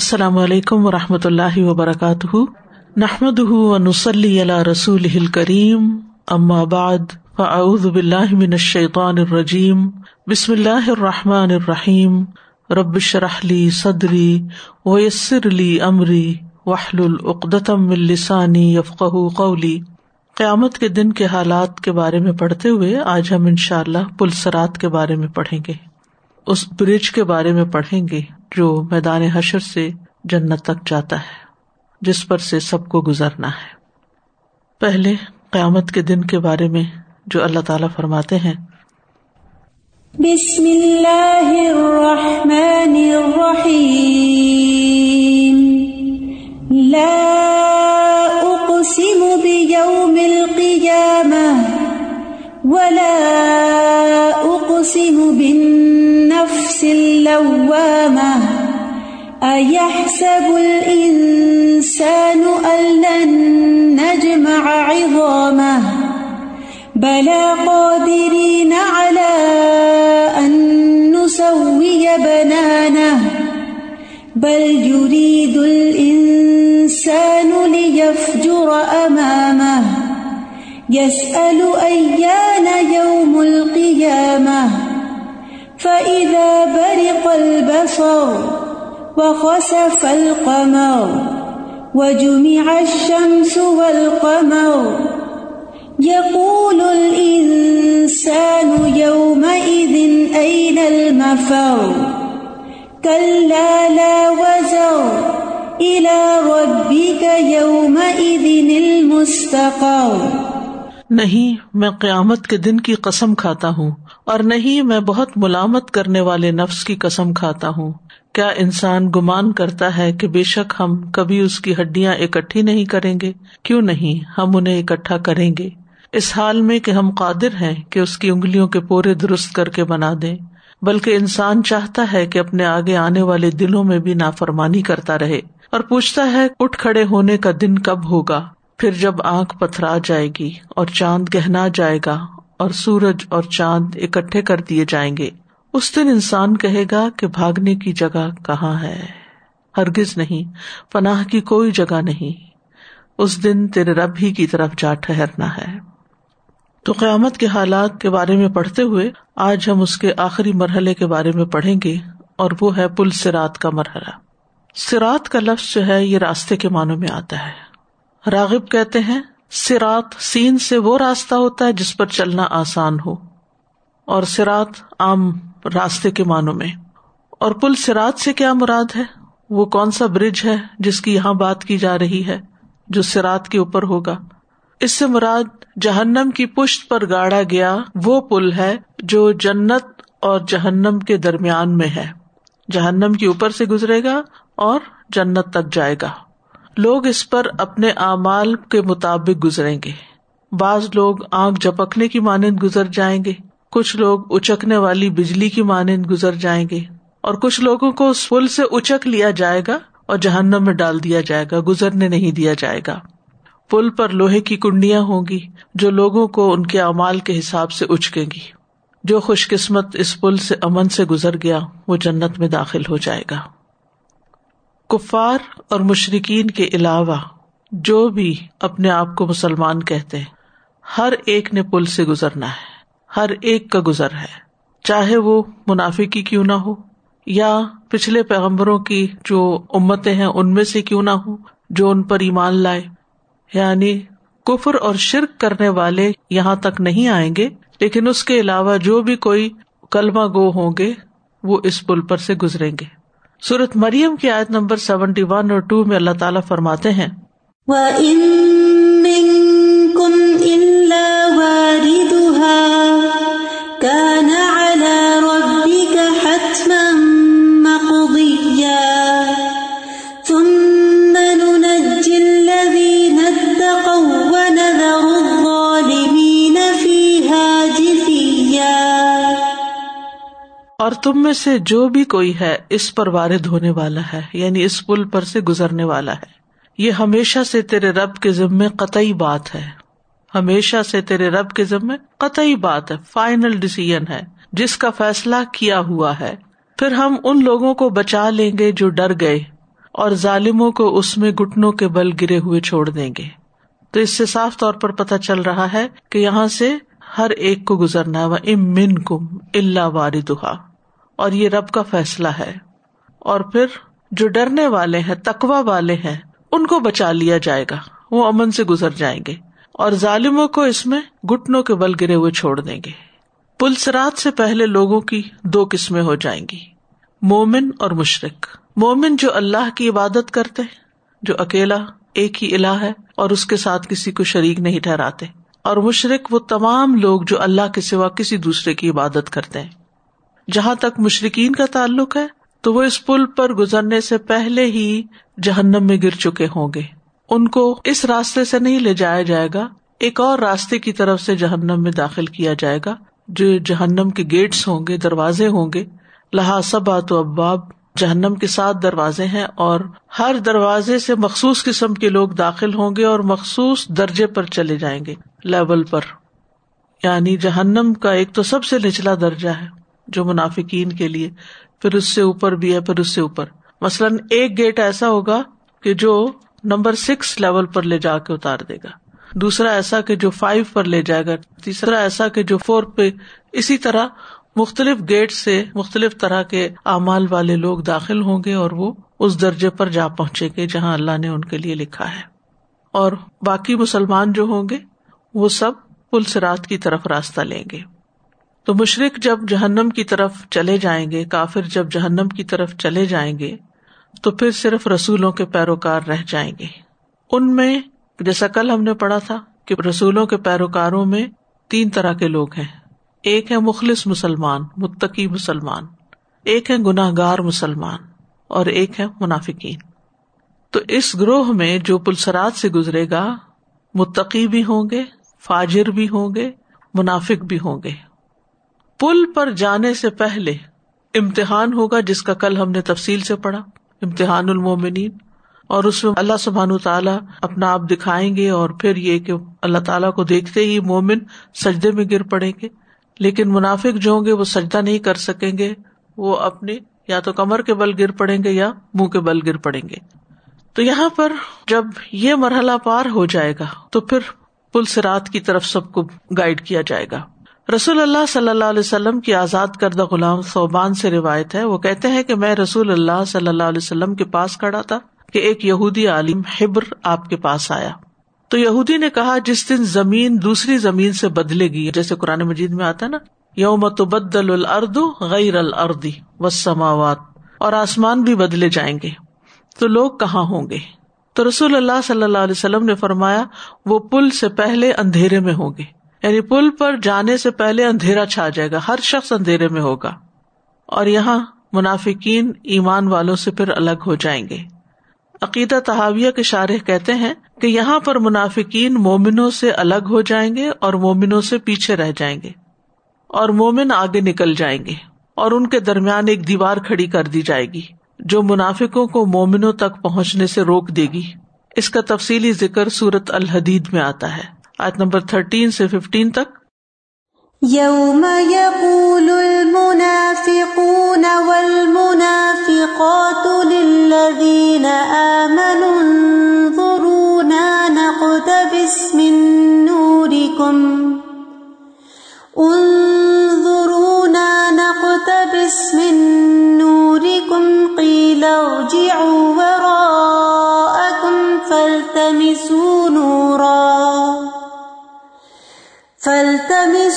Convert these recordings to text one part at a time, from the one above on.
السلام علیکم و رحمۃ اللہ وبرکاتہ۔ نحمد نسلی رسول کریم اماب فعز باللہ من الشیطان الرجیم۔ بسم اللہ الرحمٰن الرحیم۔ ربش رحلی صدری ویسر علی عمری وحل العقدم السانی یفق قولی۔ قیامت کے دن کے حالات کے بارے میں پڑھتے ہوئے آج ہم ان شاء اللہ پلسرات کے بارے میں پڑھیں گے۔ اس برج کے بارے میں پڑھیں گے جو میدان حشر سے جنت تک جاتا ہے، جس پر سے سب کو گزرنا ہے۔ پہلے قیامت کے دن کے بارے میں جو اللہ تعالی فرماتے ہیں۔ بسم اللہ الرحمن الرحیم۔ لا اقسم بیوم القیامہ ولا اقسم بالنفس اللوامہ أيحسب الإنسان أن لن نجمع عظامه؟ بلى قادرين على أن نسوي بنانه؟ بل يريد الإنسان ليفجر أمامه. يسأل أيان يوم القيامة؟ فإذا برق البصر وخسف القمر وجمع الشمس والقمر يقول الإنسان يومئذ أين المفر كلا لا وزر إلى ربك يومئذ المستقر نہیں میں قیامت کے دن کی قسم کھاتا ہوں اور نہیں میں بہت ملامت کرنے والے نفس کی قسم کھاتا ہوں۔ کیا انسان گمان کرتا ہے کہ بے شک ہم کبھی اس کی ہڈیاں اکٹھی نہیں کریں گے؟ کیوں نہیں؟ ہم انہیں اکٹھا کریں گے۔ اس حال میں کہ ہم قادر ہیں کہ اس کی انگلیوں کے پورے درست کر کے بنا دیں۔ بلکہ انسان چاہتا ہے کہ اپنے آگے آنے والے دلوں میں بھی نافرمانی کرتا رہے اور پوچھتا ہے، اٹھ کھڑے ہونے کا دن کب ہوگا؟ پھر جب آنکھ پتھرا جائے گی اور چاند گہنا جائے گا اور سورج اور چاند اکٹھے کر دیے جائیں گے، اس دن انسان کہے گا کہ بھاگنے کی جگہ کہاں ہے؟ ہرگز نہیں، پناہ کی کوئی جگہ نہیں۔ اس دن تیرے رب ہی کی طرف جا ٹہرنا ہے۔ تو قیامت کے حالات کے بارے میں پڑھتے ہوئے آج ہم اس کے آخری مرحلے کے بارے میں پڑھیں گے اور وہ ہے پل سرات کا مرحلہ۔ سرات کا لفظ جو ہے، یہ راستے کے معنوں میں آتا ہے۔ راغب کہتے ہیں سرات سین سے وہ راستہ ہوتا ہے جس پر چلنا آسان ہو، اور سرات عام راستے کے معنوں میں۔ اور پل سرات سے کیا مراد ہے؟ وہ کون سا برج ہے جس کی یہاں بات کی جا رہی ہے جو سرات کے اوپر ہوگا؟ اس سے مراد جہنم کی پشت پر گاڑا گیا وہ پل ہے جو جنت اور جہنم کے درمیان میں ہے۔ جہنم کے اوپر سے گزرے گا اور جنت تک جائے گا۔ لوگ اس پر اپنے اعمال کے مطابق گزریں گے۔ بعض لوگ آنکھ جپکنے کی مانند گزر جائیں گے۔ کچھ لوگ اچکنے والی بجلی کی مانند گزر جائیں گے۔ اور کچھ لوگوں کو اس پل سے اچک لیا جائے گا اور جہنم میں ڈال دیا جائے گا، گزرنے نہیں دیا جائے گا۔ پل پر لوہے کی کنڈیاں ہوں گی جو لوگوں کو ان کے امال کے حساب سے اچکیں گی۔ جو خوش قسمت اس پل سے امن سے گزر گیا، وہ جنت میں داخل ہو جائے گا۔ کفار اور مشرقین کے علاوہ جو بھی اپنے آپ کو مسلمان کہتے ہیں، ہر ایک نے پل سے گزرنا ہے، ہر ایک کا گزر ہے۔ چاہے وہ منافع کی کیوں نہ ہو، یا پچھلے پیغمبروں کی جو امتیں ہیں، ان میں سے کیوں نہ ہو، جو ان پر ایمان لائے۔ یعنی کفر اور شرک کرنے والے یہاں تک نہیں آئیں گے، لیکن اس کے علاوہ جو بھی کوئی کلمہ گو ہوں گے، وہ اس پل پر سے گزریں گے۔ سورت مریم کی آیت نمبر سیونٹی ون اور ٹو میں اللہ تعالیٰ فرماتے ہیں۔ اور تم میں سے جو بھی کوئی ہے، اس پر وارد ہونے والا ہے یعنی اس پل پر سے گزرنے والا ہے۔ یہ ہمیشہ سے تیرے رب کے ذمے قطعی بات ہے۔ ہمیشہ سے تیرے رب کے ذمے قطعی بات ہے، فائنل ڈسیزن ہے۔ جس کا فیصلہ کیا ہوا ہے، پھر ہم ان لوگوں کو بچا لیں گے جو ڈر گئے، اور ظالموں کو اس میں گٹنوں کے بل گرے ہوئے چھوڑ دیں گے۔ تو اس سے صاف طور پر پتہ چل رہا ہے کہ یہاں سے ہر ایک کو گزرنا و امن کم اللہ واری دہا اور یہ رب کا فیصلہ ہے۔ اور پھر جو ڈرنے والے ہیں تکوا والے ہیں، ان کو بچا لیا جائے گا۔ وہ امن سے گزر جائیں گے اور ظالموں کو اس میں گٹنوں کے بل گرے ہوئے چھوڑ دیں گے۔ پلسرات سے پہلے لوگوں کی دو قسمیں ہو جائیں گی، مومن اور مشرق مومن جو اللہ کی عبادت کرتے، جو اکیلا ایک ہی الہ ہے اور اس کے ساتھ کسی کو شریک نہیں ٹھہراتے۔ اور مشرق وہ تمام لوگ جو اللہ کے سوا کسی دوسرے کی عبادت کرتے ہیں۔ جہاں تک مشرقین کا تعلق ہے، تو وہ اس پل پر گزرنے سے پہلے ہی جہنم میں گر چکے ہوں گے۔ ان کو اس راستے سے نہیں لے جایا جائے گا، ایک اور راستے کی طرف سے جہنم میں داخل کیا جائے گا، جو جہنم کے گیٹس ہوں گے، دروازے ہوں گے۔ لہٰذا و اباب جہنم کے ساتھ دروازے ہیں اور ہر دروازے سے مخصوص قسم کے لوگ داخل ہوں گے اور مخصوص درجے پر چلے جائیں گے، لیول پر۔ یعنی جہنم کا ایک تو سب سے نچلا درجہ ہے۔ جو منافقین کے لیے، پھر اس سے اوپر بھی ہے، پھر اس سے اوپر۔ مثلاً ایک گیٹ ایسا ہوگا کہ جو نمبر سکس لیول پر لے جا کے اتار دے گا۔ دوسرا ایسا کہ جو فائیو پر لے جائے گا۔ تیسرا ایسا کہ جو فور پہ، اسی طرح مختلف گیٹ سے مختلف طرح کے اعمال والے لوگ داخل ہوں گے اور وہ اس درجے پر جا پہنچے گے جہاں اللہ نے ان کے لیے لکھا ہے۔ اور باقی مسلمان جو ہوں گے، وہ سب پل سرات کی طرف راستہ لیں گے۔ تو مشرق جب جہنم کی طرف چلے جائیں گے، کافر جب جہنم کی طرف چلے جائیں گے، تو پھر صرف رسولوں کے پیروکار رہ جائیں گے۔ ان میں، جیسا کل ہم نے پڑھا تھا کہ رسولوں کے پیروکاروں میں تین طرح کے لوگ ہیں۔ ایک ہے مخلص مسلمان، متقی مسلمان۔ ایک ہے گناہ گار مسلمان اور ایک ہے منافقین۔ تو اس گروہ میں جو پلسرات سے گزرے گا، متقی بھی ہوں گے، فاجر بھی ہوں گے، منافق بھی ہوں گے۔ پل پر جانے سے پہلے امتحان ہوگا جس کا کل ہم نے تفصیل سے پڑھا، امتحان المومنین۔ اور اس میں اللہ سبحان تعالیٰ اپنا آپ دکھائیں گے اور پھر یہ کہ اللہ تعالیٰ کو دیکھتے ہی مومن سجدے میں گر پڑیں گے۔ لیکن منافق جو ہوں گے وہ سجدہ نہیں کر سکیں گے، وہ اپنے یا تو کمر کے بل گر پڑیں گے یا منہ کے بل گر پڑیں گے۔ تو یہاں پر جب یہ مرحلہ پار ہو جائے گا، تو پھر پل سرات کی طرف سب کو گائڈ کیا جائے گا۔ رسول اللہ صلی اللہ علیہ وسلم کی آزاد کردہ غلام صوبان سے روایت ہے۔ وہ کہتے ہیں کہ میں رسول اللہ صلی اللہ علیہ وسلم کے پاس کھڑا تھا کہ ایک یہودی عالم حبر آپ کے پاس آیا۔ تو یہودی نے کہا، جس دن زمین دوسری زمین سے بدلے گی، جیسے قرآن مجید میں آتا ہے نا، یوم تبدل الارض غیر الردی و اور آسمان بھی بدلے جائیں گے۔ تو لوگ کہاں ہوں گے؟ تو رسول اللہ صلی اللہ علیہ وسلم نے فرمایا، وہ پل سے پہلے اندھیرے میں ہوں گے۔ یعنی پل پر جانے سے پہلے اندھیرا چھا جائے گا، ہر شخص اندھیرے میں ہوگا۔ اور یہاں منافقین ایمان والوں سے پھر الگ ہو جائیں گے۔ عقیدہ تحاویہ کے شارح کہتے ہیں کہ یہاں پر منافقین مومنوں سے الگ ہو جائیں گے اور مومنوں سے پیچھے رہ جائیں گے۔ اور مومن آگے نکل جائیں گے اور ان کے درمیان ایک دیوار کھڑی کر دی جائے گی، جو منافقوں کو مومنوں تک پہنچنے سے روک دے گی۔ اس کا تفصیلی ذکر سورت الحدید میں آتا ہے۔ آج نمبر تھرٹین سے ففٹین تک۔ يوم يقول المنافقون والمنافقات للذين آمنوا انظرونا نقتبس من نوركم انظرونا نقتبس من نوركم قيل ارجعوا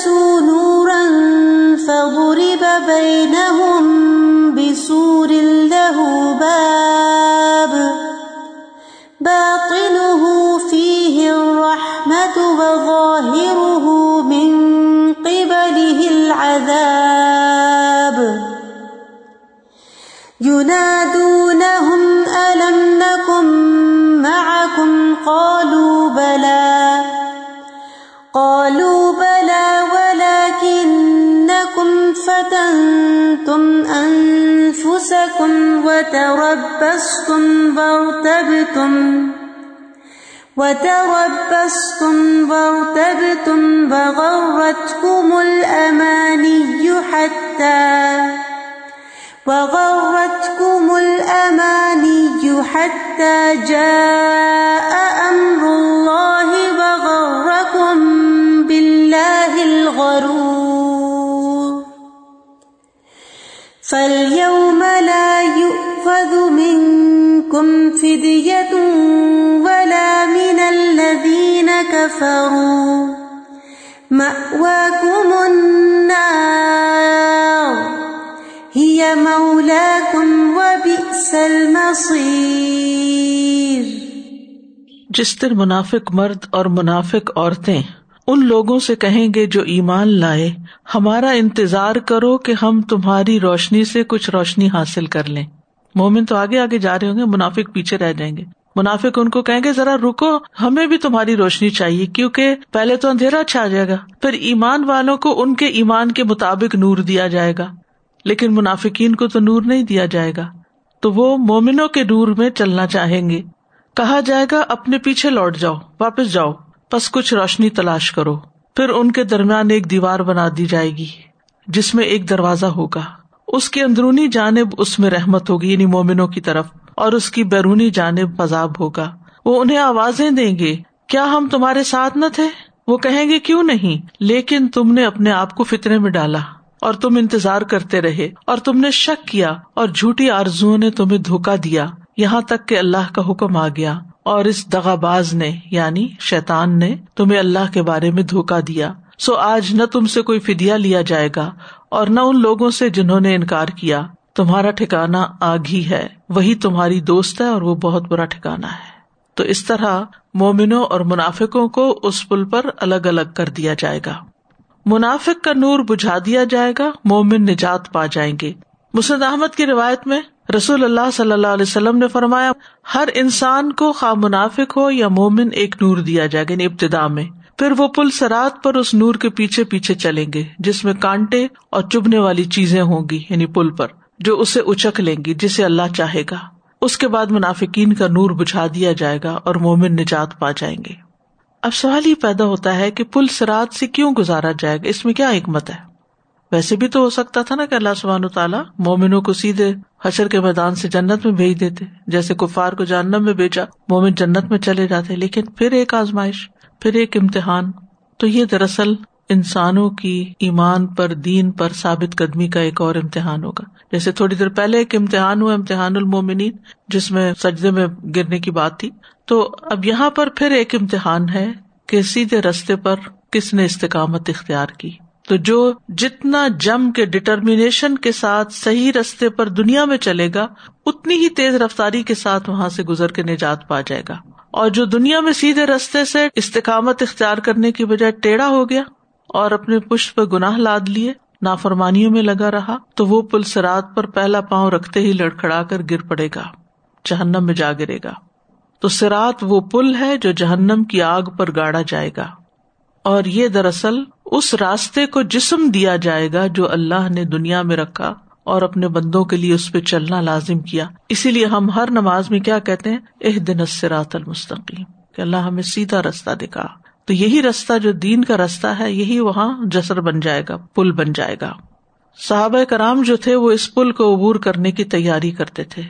فالتمسوا نورا فضرب بينهم بسور له باب. باطنه فيه الرحمة وظاهره من قبله العذاب. ينادونهم أنفسكم وتربصتم وارتبتم وتربصتم وارتبتم وغرتكم الأماني حتى وغرتكم الأماني حتى جاء أمر الله وغركم بالله الغرور فاليوم كفروا مأواكم النار. هي مولاكم وبئس المصير. جس دن منافق مرد اور منافق عورتیں ان لوگوں سے کہیں گے جو ایمان لائے، ہمارا انتظار کرو کہ ہم تمہاری روشنی سے کچھ روشنی حاصل کر لیں۔ مومن تو آگے آگے جا رہے ہوں گے، منافق پیچھے رہ جائیں گے۔ منافق ان کو کہیں گے، ذرا رکو، ہمیں بھی تمہاری روشنی چاہیے، کیونکہ پہلے تو اندھیرا چھا جائے گا۔ پھر ایمان والوں کو ان کے ایمان کے مطابق نور دیا جائے گا۔ لیکن منافقین کو تو نور نہیں دیا جائے گا۔ تو وہ مومنوں کے نور میں چلنا چاہیں گے۔ کہا جائے گا، اپنے پیچھے لوٹ جاؤ، واپس جاؤ، بس کچھ روشنی تلاش کرو۔ پھر ان کے درمیان ایک دیوار بنا دی جائے گی، جس میں ایک دروازہ ہوگا۔ اس کی اندرونی جانب اس میں رحمت ہوگی یعنی مومنوں کی طرف۔ اور اس کی بیرونی جانب پذاب ہوگا۔ وہ انہیں آوازیں دیں گے، کیا ہم تمہارے ساتھ نہ تھے؟ وہ کہیں گے، کیوں نہیں؟ لیکن تم نے اپنے آپ کو فطرے میں ڈالا اور تم انتظار کرتے رہے اور تم نے شک کیا اور جھوٹی آرزو نے تمہیں دھوکا دیا۔ یہاں تک کہ اللہ کا حکم آ گیا اور اس دغا باز نے یعنی شیتان نے، تمہیں اللہ کے بارے میں دھوکا دیا۔ سو آج نہ تم سے کوئی فدیا لیا جائے گا اور نہ ان لوگوں سے جنہوں نے انکار کیا۔ تمہارا ٹھکانا آگ ہی ہے، وہی تمہاری دوست ہے اور وہ بہت برا ٹھکانا ہے۔ تو اس طرح مومنوں اور منافقوں کو اس پل پر الگ الگ کر دیا جائے گا۔ منافق کا نور بجھا دیا جائے گا، مومن نجات پا جائیں گے۔ مسد احمد کی روایت میں رسول اللہ صلی اللہ علیہ وسلم نے فرمایا، ہر انسان کو خواہ منافق ہو یا مومن ایک نور دیا جائے گا یعنی ابتدا میں۔ پھر وہ پل سرات پر اس نور کے پیچھے پیچھے چلیں گے، جس میں کانٹے اور چبنے والی چیزیں ہوں گی یعنی پل پر۔ جو اسے اچک لیں گی، جسے اللہ چاہے گا۔ اس کے بعد منافقین کا نور بجھا دیا جائے گا اور مومن نجات پا جائیں گے۔ اب سوال ہی پیدا ہوتا ہے کہ پل سرات سے کیوں گزارا جائے گا؟ اس میں کیا حکمت ہے؟ ویسے بھی تو ہو سکتا تھا نا کہ اللہ سبحان تعالیٰ مومنوں کو سیدھے حشر کے میدان سے جنت میں بھیج دیتے۔ جیسے کفار کو جانب میں بھیجا، مومن جنت میں چلے جاتے، لیکن پھر ایک آزمائش، پھر ایک امتحان۔ تو یہ دراصل انسانوں کی ایمان پر، دین پر ثابت قدمی کا ایک اور امتحان ہوگا۔ جیسے تھوڑی دیر پہلے ایک امتحان ہوا، امتحان المومنین، جس میں سجدے میں گرنے کی بات تھی۔ تو اب یہاں پر پھر ایک امتحان ہے کہ سیدھے رستے پر کس نے استقامت اختیار کی۔ تو جو جتنا جم کے ڈٹرمینیشن کے ساتھ صحیح رستے پر دنیا میں چلے گا، اتنی ہی تیز رفتاری کے ساتھ وہاں سے گزر کے نجات پا جائے گا۔ اور جو دنیا میں سیدھے رستے سے استقامت اختیار کرنے کی بجائے ٹیڑھا ہو گیا اور اپنے پشت پہ گناہ لاد لیے، نافرمانیوں میں لگا رہا، تو وہ پل سرات پر پہلا پاؤں رکھتے ہی لڑکھڑا کر گر پڑے گا، جہنم میں جا گرے گا۔ تو سرات وہ پل ہے جو جہنم کی آگ پر گاڑا جائے گا۔ اور یہ دراصل اس راستے کو جسم دیا جائے گا جو اللہ نے دنیا میں رکھا اور اپنے بندوں کے لیے اس پہ چلنا لازم کیا۔ اسی لیے ہم ہر نماز میں کیا کہتے ہیں؟ اح دن اسرات المستقیم، کہ اللہ ہمیں سیدھا رستہ دکھا۔ تو یہی رستہ جو دین کا رستہ ہے، یہی وہاں جسر بن جائے گا، پل بن جائے گا۔ صحابہ کرام جو تھے، وہ اس پل کو عبور کرنے کی تیاری کرتے تھے۔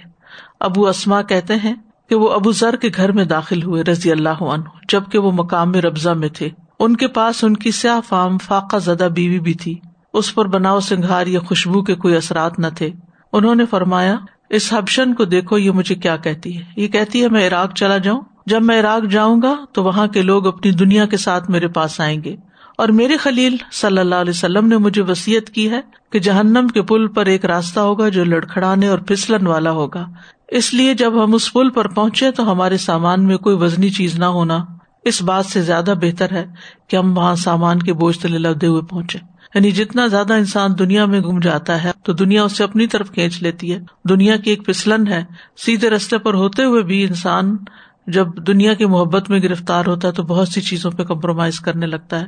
ابو اسما کہتے ہیں کہ وہ ابو ذر کے گھر میں داخل ہوئے رضی اللہ عنہ، جبکہ وہ مقام ربضہ میں تھے۔ ان کے پاس ان کی سیاہ فام فاقہ زدہ بیوی بھی تھی۔ اس پر بناؤ سنگھار یا خوشبو کے کوئی اثرات نہ تھے۔ انہوں نے فرمایا، اس حبشن کو دیکھو، یہ مجھے کیا کہتی ہے؟ یہ کہتی ہے، میں عراق چلا جاؤں۔ جب میں عراق جاؤں گا تو وہاں کے لوگ اپنی دنیا کے ساتھ میرے پاس آئیں گے۔ اور میرے خلیل صلی اللہ علیہ وسلم نے مجھے وسیعت کی ہے کہ جہنم کے پل پر ایک راستہ ہوگا جو لڑکھڑانے اور پھسلن والا ہوگا۔ اس لیے جب ہم اس پل پر پہنچے تو ہمارے سامان میں کوئی وزنی چیز نہ ہونا۔ اس بات سے زیادہ بہتر ہے کہ ہم وہاں سامان کے بوجھ تلے لدے ہوئے پہنچے یعنی جتنا زیادہ انسان دنیا میں گم جاتا ہے تو دنیا اسے اپنی طرف کھینچ لیتی ہے۔ دنیا کی ایک پسلن ہے۔ سیدھے رستے پر ہوتے ہوئے بھی انسان جب دنیا کی محبت میں گرفتار ہوتا ہے تو بہت سی چیزوں پہ کمپرومائز کرنے لگتا ہے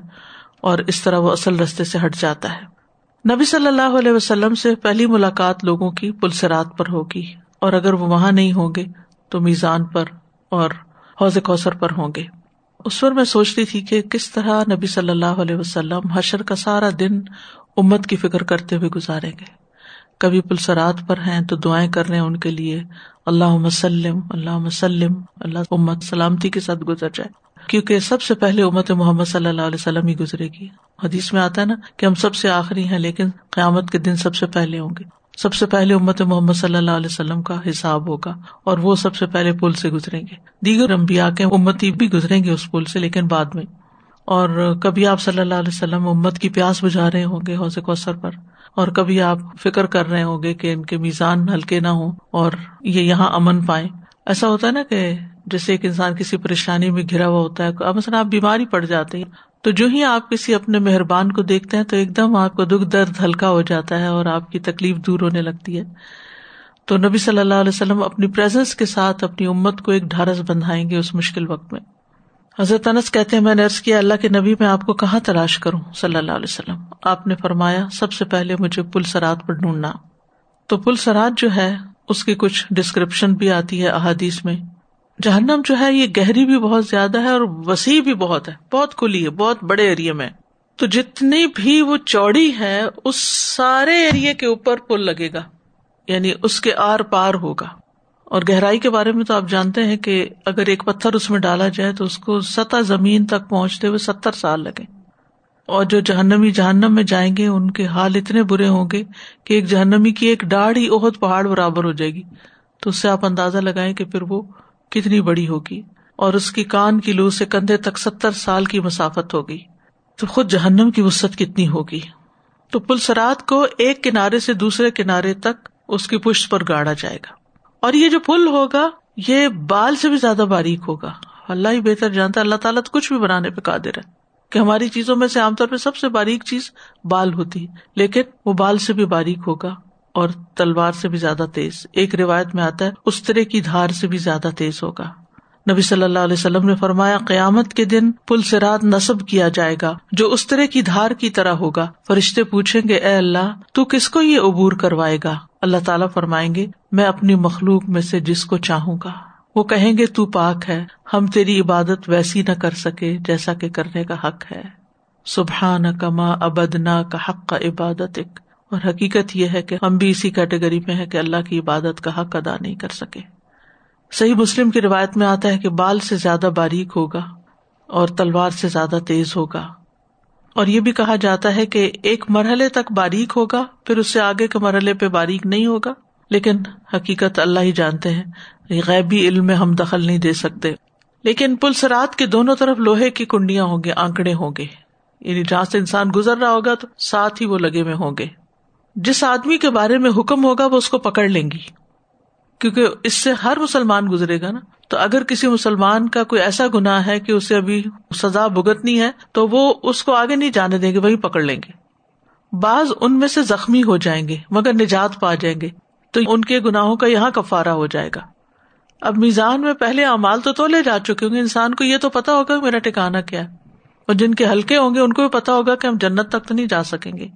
اور اس طرح وہ اصل رستے سے ہٹ جاتا ہے۔ نبی صلی اللہ علیہ وسلم سے پہلی ملاقات لوگوں کی پلسرات پر ہوگی اور اگر وہ وہاں نہیں ہوں گے تو میزان پر اور حوض کوثر پر ہوں گے۔ اس پر میں سوچتی تھی کہ کس طرح نبی صلی اللہ علیہ وسلم حشر کا سارا دن امت کی فکر کرتے ہوئے گزاریں گے۔ کبھی پلسرات پر ہیں تو دعائیں کر رہے ہیں ان کے لیے۔ اللہ مسلم اللہ مسلم اللہ امت سلامتی کے ساتھ گزر جائے۔ کیونکہ سب سے پہلے امت محمد صلی اللہ علیہ وسلم ہی گزرے گی۔ حدیث میں آتا ہے نا کہ ہم سب سے آخری ہیں لیکن قیامت کے دن سب سے پہلے ہوں گے۔ سب سے پہلے امت محمد صلی اللہ علیہ وسلم کا حساب ہوگا اور وہ سب سے پہلے پل سے گزریں گے۔ دیگر امبیا کے امتی بھی گزریں گے اس پل سے لیکن بعد میں۔ اور کبھی آپ صلی اللہ علیہ وسلم امت کی پیاس بجھا رہے ہوں گے حوصے کوثر پر، اور کبھی آپ فکر کر رہے ہوں گے کہ ان کے میزان ہلکے نہ ہوں اور یہ یہاں امن پائے ایسا ہوتا ہے نا کہ جیسے ایک انسان کسی پریشانی میں گھرا ہوا ہوتا ہے مثلاً آپ بیماری پڑ جاتے ہیں، تو جو ہی آپ کسی اپنے مہربان کو دیکھتے ہیں تو ایک دم آپ کو دکھ درد ہلکا ہو جاتا ہے اور آپ کی تکلیف دور ہونے لگتی ہے۔ تو نبی صلی اللہ علیہ وسلم اپنی پرزنس کے ساتھ اپنی امت کو ایک ڈھارس بندھائیں گے اس مشکل وقت میں۔ حضرت انس کہتے ہیں، میں نے ارض کیا، اللہ کے نبی، میں آپ کو کہاں تلاش کروں؟ صلی اللہ علیہ وسلم۔ آپ نے فرمایا، سب سے پہلے مجھے پل سرات پر ڈھونڈنا۔ تو پل سرات جو ہے، اس کی کچھ ڈسکرپشن بھی آتی ہے احادیث میں۔ جہنم جو ہے، یہ گہری بھی بہت زیادہ ہے اور وسیع بھی بہت ہے۔ بہت کھلی ہے، بہت بڑے ایریا میں۔ تو جتنی بھی وہ چوڑی ہے، اس سارے ایریا کے اوپر پل لگے گا۔ یعنی اس کے آر پار ہوگا۔ اور گہرائی کے بارے میں تو آپ جانتے ہیں کہ اگر ایک پتھر اس میں ڈالا جائے تو اس کو سطح زمین تک پہنچتے ہوئے ستر سال لگے اور جو جہنمی جہنم میں جائیں گے، ان کے حال اتنے برے ہوں گے کہ ایک جہنمی کی ایک ڈاڑھ ہی بہت پہاڑ برابر ہو جائے گی۔ تو اس سے آپ اندازہ لگائیں کہ پھر وہ کتنی بڑی ہوگی اور اس کی کان کی لو سے کندھے تک ستر سال کی مسافت ہوگی۔ تو خود جہنم کی وسط کتنی ہوگی۔ تو پلسرات کو ایک کنارے سے دوسرے کنارے تک اس کی پشت پر گاڑا جائے گا۔ اور یہ جو پل ہوگا، یہ بال سے بھی زیادہ باریک ہوگا۔ اللہ ہی بہتر جانتا اللہ تعالیٰ کچھ بھی بنانے پہ قادر ہے۔ کہ ہماری چیزوں میں سے عام طور پہ سب سے باریک چیز بال ہوتی ہے لیکن وہ بال سے بھی باریک ہوگا اور تلوار سے بھی زیادہ تیز۔ ایک روایت میں آتا ہے اس طرح کی دھار سے بھی زیادہ تیز ہوگا۔ نبی صلی اللہ علیہ وسلم نے فرمایا، قیامت کے دن پل سے رات نصب کیا جائے گا، جو اس طرح کی دھار کی طرح ہوگا۔ فرشتے پوچھیں گے، اے اللہ، تو کس کو یہ عبور کروائے گا؟ اللہ تعالیٰ فرمائیں گے، میں اپنی مخلوق میں سے جس کو چاہوں گا۔ وہ کہیں گے، تو پاک ہے، ہم تیری عبادت ویسی نہ کر سکے جیسا کہ کرنے کا حق ہے۔ سبحان کما ابدنا کا حق کا عبادت اور حقیقت یہ ہے کہ ہم بھی اسی کیٹیگری میں ہے کہ اللہ کی عبادت کا حق ادا نہیں کر سکے۔ صحیح مسلم کی روایت میں آتا ہے کہ بال سے زیادہ باریک ہوگا اور تلوار سے زیادہ تیز ہوگا۔ اور یہ بھی کہا جاتا ہے کہ ایک مرحلے تک باریک ہوگا، پھر اس سے آگے کے مرحلے پہ باریک نہیں ہوگا۔ لیکن حقیقت اللہ ہی جانتے ہیں غیبی علم میں ہم دخل نہیں دے سکتے۔ لیکن پلسرات کے دونوں طرف لوہے کی کنڈیاں ہوں گے، آنکڑے ہوں گے۔ یعنی جہاں سے انسان گزر رہا ہوگا، تو ساتھ ہی وہ لگے ہوئے ہوں گے۔ جس آدمی کے بارے میں حکم ہوگا، وہ اس کو پکڑ لیں گی۔ کیونکہ اس سے ہر مسلمان گزرے گا نا۔ تو اگر کسی مسلمان کا کوئی ایسا گنا ہے کہ اسے ابھی سزا بھگتنی ہے، تو وہ اس کو آگے نہیں جانے دیں گے وہی پکڑ لیں گے۔ بعض ان میں سے زخمی ہو جائیں گے، مگر نجات پا جائیں گے۔ تو ان کے گناہوں کا یہاں کفارا ہو جائے گا۔ اب میزان میں پہلے امال تو تو لے جا چکے ہوں گے۔ انسان کو یہ تو پتا ہوگا میرا ٹھکانا کیا ہے۔ اور جن کے ہلکے ہوں گے، ان کو بھی پتا ہوگا کہ ہم جنت تک تو نہیں جا سکیں گے۔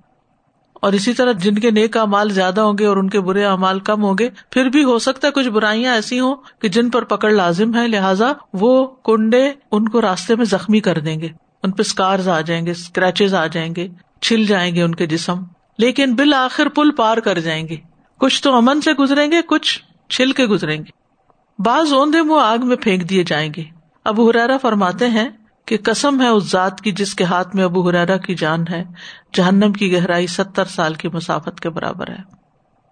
اور اسی طرح جن کے نیک امال زیادہ ہوں گے اور ان کے برے امال کم ہوں گے، پھر بھی ہو سکتا ہے کچھ برائیاں ایسی ہوں کہ جن پر پکڑ لازم ہے، لہٰذا وہ کنڈے ان کو راستے میں زخمی کر دیں گے۔ ان پہ اسکارز آ جائیں گے اسکریچز آ جائیں گے، چھل جائیں گے ان کے جسم۔ لیکن بالآخر پل پار کر جائیں گے۔ کچھ تو امن سے گزریں گے، کچھ چھل کے گزریں گے۔ بعض اوندے منہ آگ میں پھینک دیے جائیں گے۔ اب ہرارا فرماتے ہیں کہ کسم ہے اس ذات کی جس کے ہاتھ میں ابو ہرارا کی جان ہے، جہنم کی گہرائی ستر سال کی مسافت کے برابر ہے۔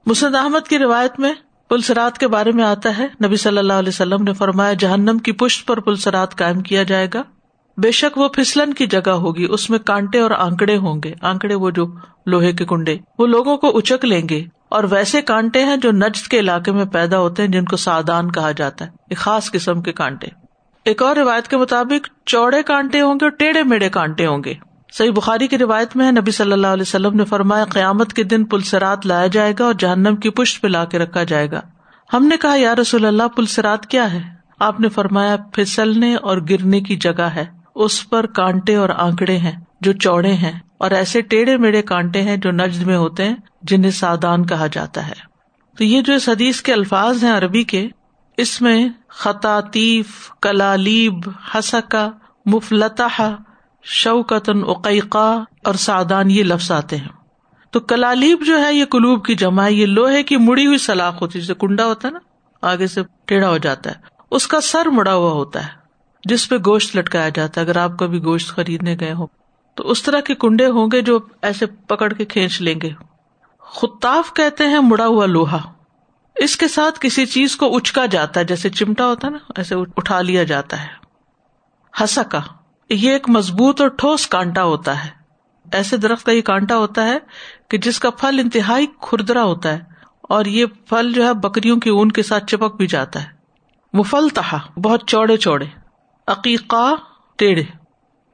مسد احمد کی روایت میں پلسرات کے بارے میں آتا ہے، نبی صلی اللہ علیہ وسلم نے فرمایا، جہنم کی پشت پر پلسرات قائم کیا جائے گا۔ بے شک وہ پھسلن کی جگہ ہوگی، اس میں کانٹے اور آنکڑے ہوں گے۔ آنکڑے وہ جو لوہے کے کنڈے، وہ لوگوں کو اچک لیں گے۔ اور ویسے کانٹے ہیں جو نجد کے علاقے میں پیدا ہوتے ہیں، جن کو سادان کہا جاتا ہے، ایک خاص قسم کے کانٹے۔ ایک اور روایت کے مطابق چوڑے کانٹے ہوں گے اور ٹیڑھے میڑے کانٹے ہوں گے۔ صحیح بخاری کی روایت میں نبی صلی اللہ علیہ وسلم نے فرمایا، قیامت کے دن پلسرات لایا جائے گا اور جہنم کی پشت پہ لا کے رکھا جائے گا۔ ہم نے کہا، یا رسول اللہ پلسرات کیا ہے؟ آپ نے فرمایا، پھسلنے اور گرنے کی جگہ ہے۔ اس پر کانٹے اور آنکڑے ہیں جو چوڑے ہیں اور ایسے ٹیڑھے میڑے کانٹے ہیں جو نجد میں ہوتے ہیں، جنہیں سادان کہا جاتا ہے۔ تو یہ جو اس حدیث کے الفاظ ہیں عربی کے اس میں خطاطیف کلالیب حسکا مفلتا شوکتن، عقیقہ اور سادان یہ لفظ آتے ہیں۔ تو کلالیب جو ہے، یہ کلوب کی جمع ہے۔ یہ لوہے کی مڑی ہوئی سلاخ ہوتی ہے، جیسے کنڈا ہوتا ہے نا، آگے سے ٹیڑھا ہو جاتا ہے۔ اس کا سر مڑا ہوا ہوتا ہے، جس پہ گوشت لٹکایا جاتا ہے۔ اگر آپ کبھی گوشت خریدنے گئے ہو تو اس طرح کے کنڈے ہوں گے جو ایسے پکڑ کے کھینچ لیں گے۔ خطاف کہتے ہیں مڑا ہوا لوہا۔ اس کے ساتھ کسی چیز کو اچکا جاتا ہے، جیسے چمٹا ہوتا ہے نا، ایسے اٹھا لیا جاتا ہے۔ ہسا کا یہ ایک مضبوط اور ٹھوس کانٹا ہوتا ہے۔ ایسے درخت کا یہ کانٹا ہوتا ہے کہ جس کا پھل انتہائی کھردرا ہوتا ہے اور یہ پھل جو ہے بکریوں کی اون کے ساتھ چپک بھی جاتا ہے۔ مفل تہا بہت چوڑے چوڑے۔ عقیقہ ٹیڑھے۔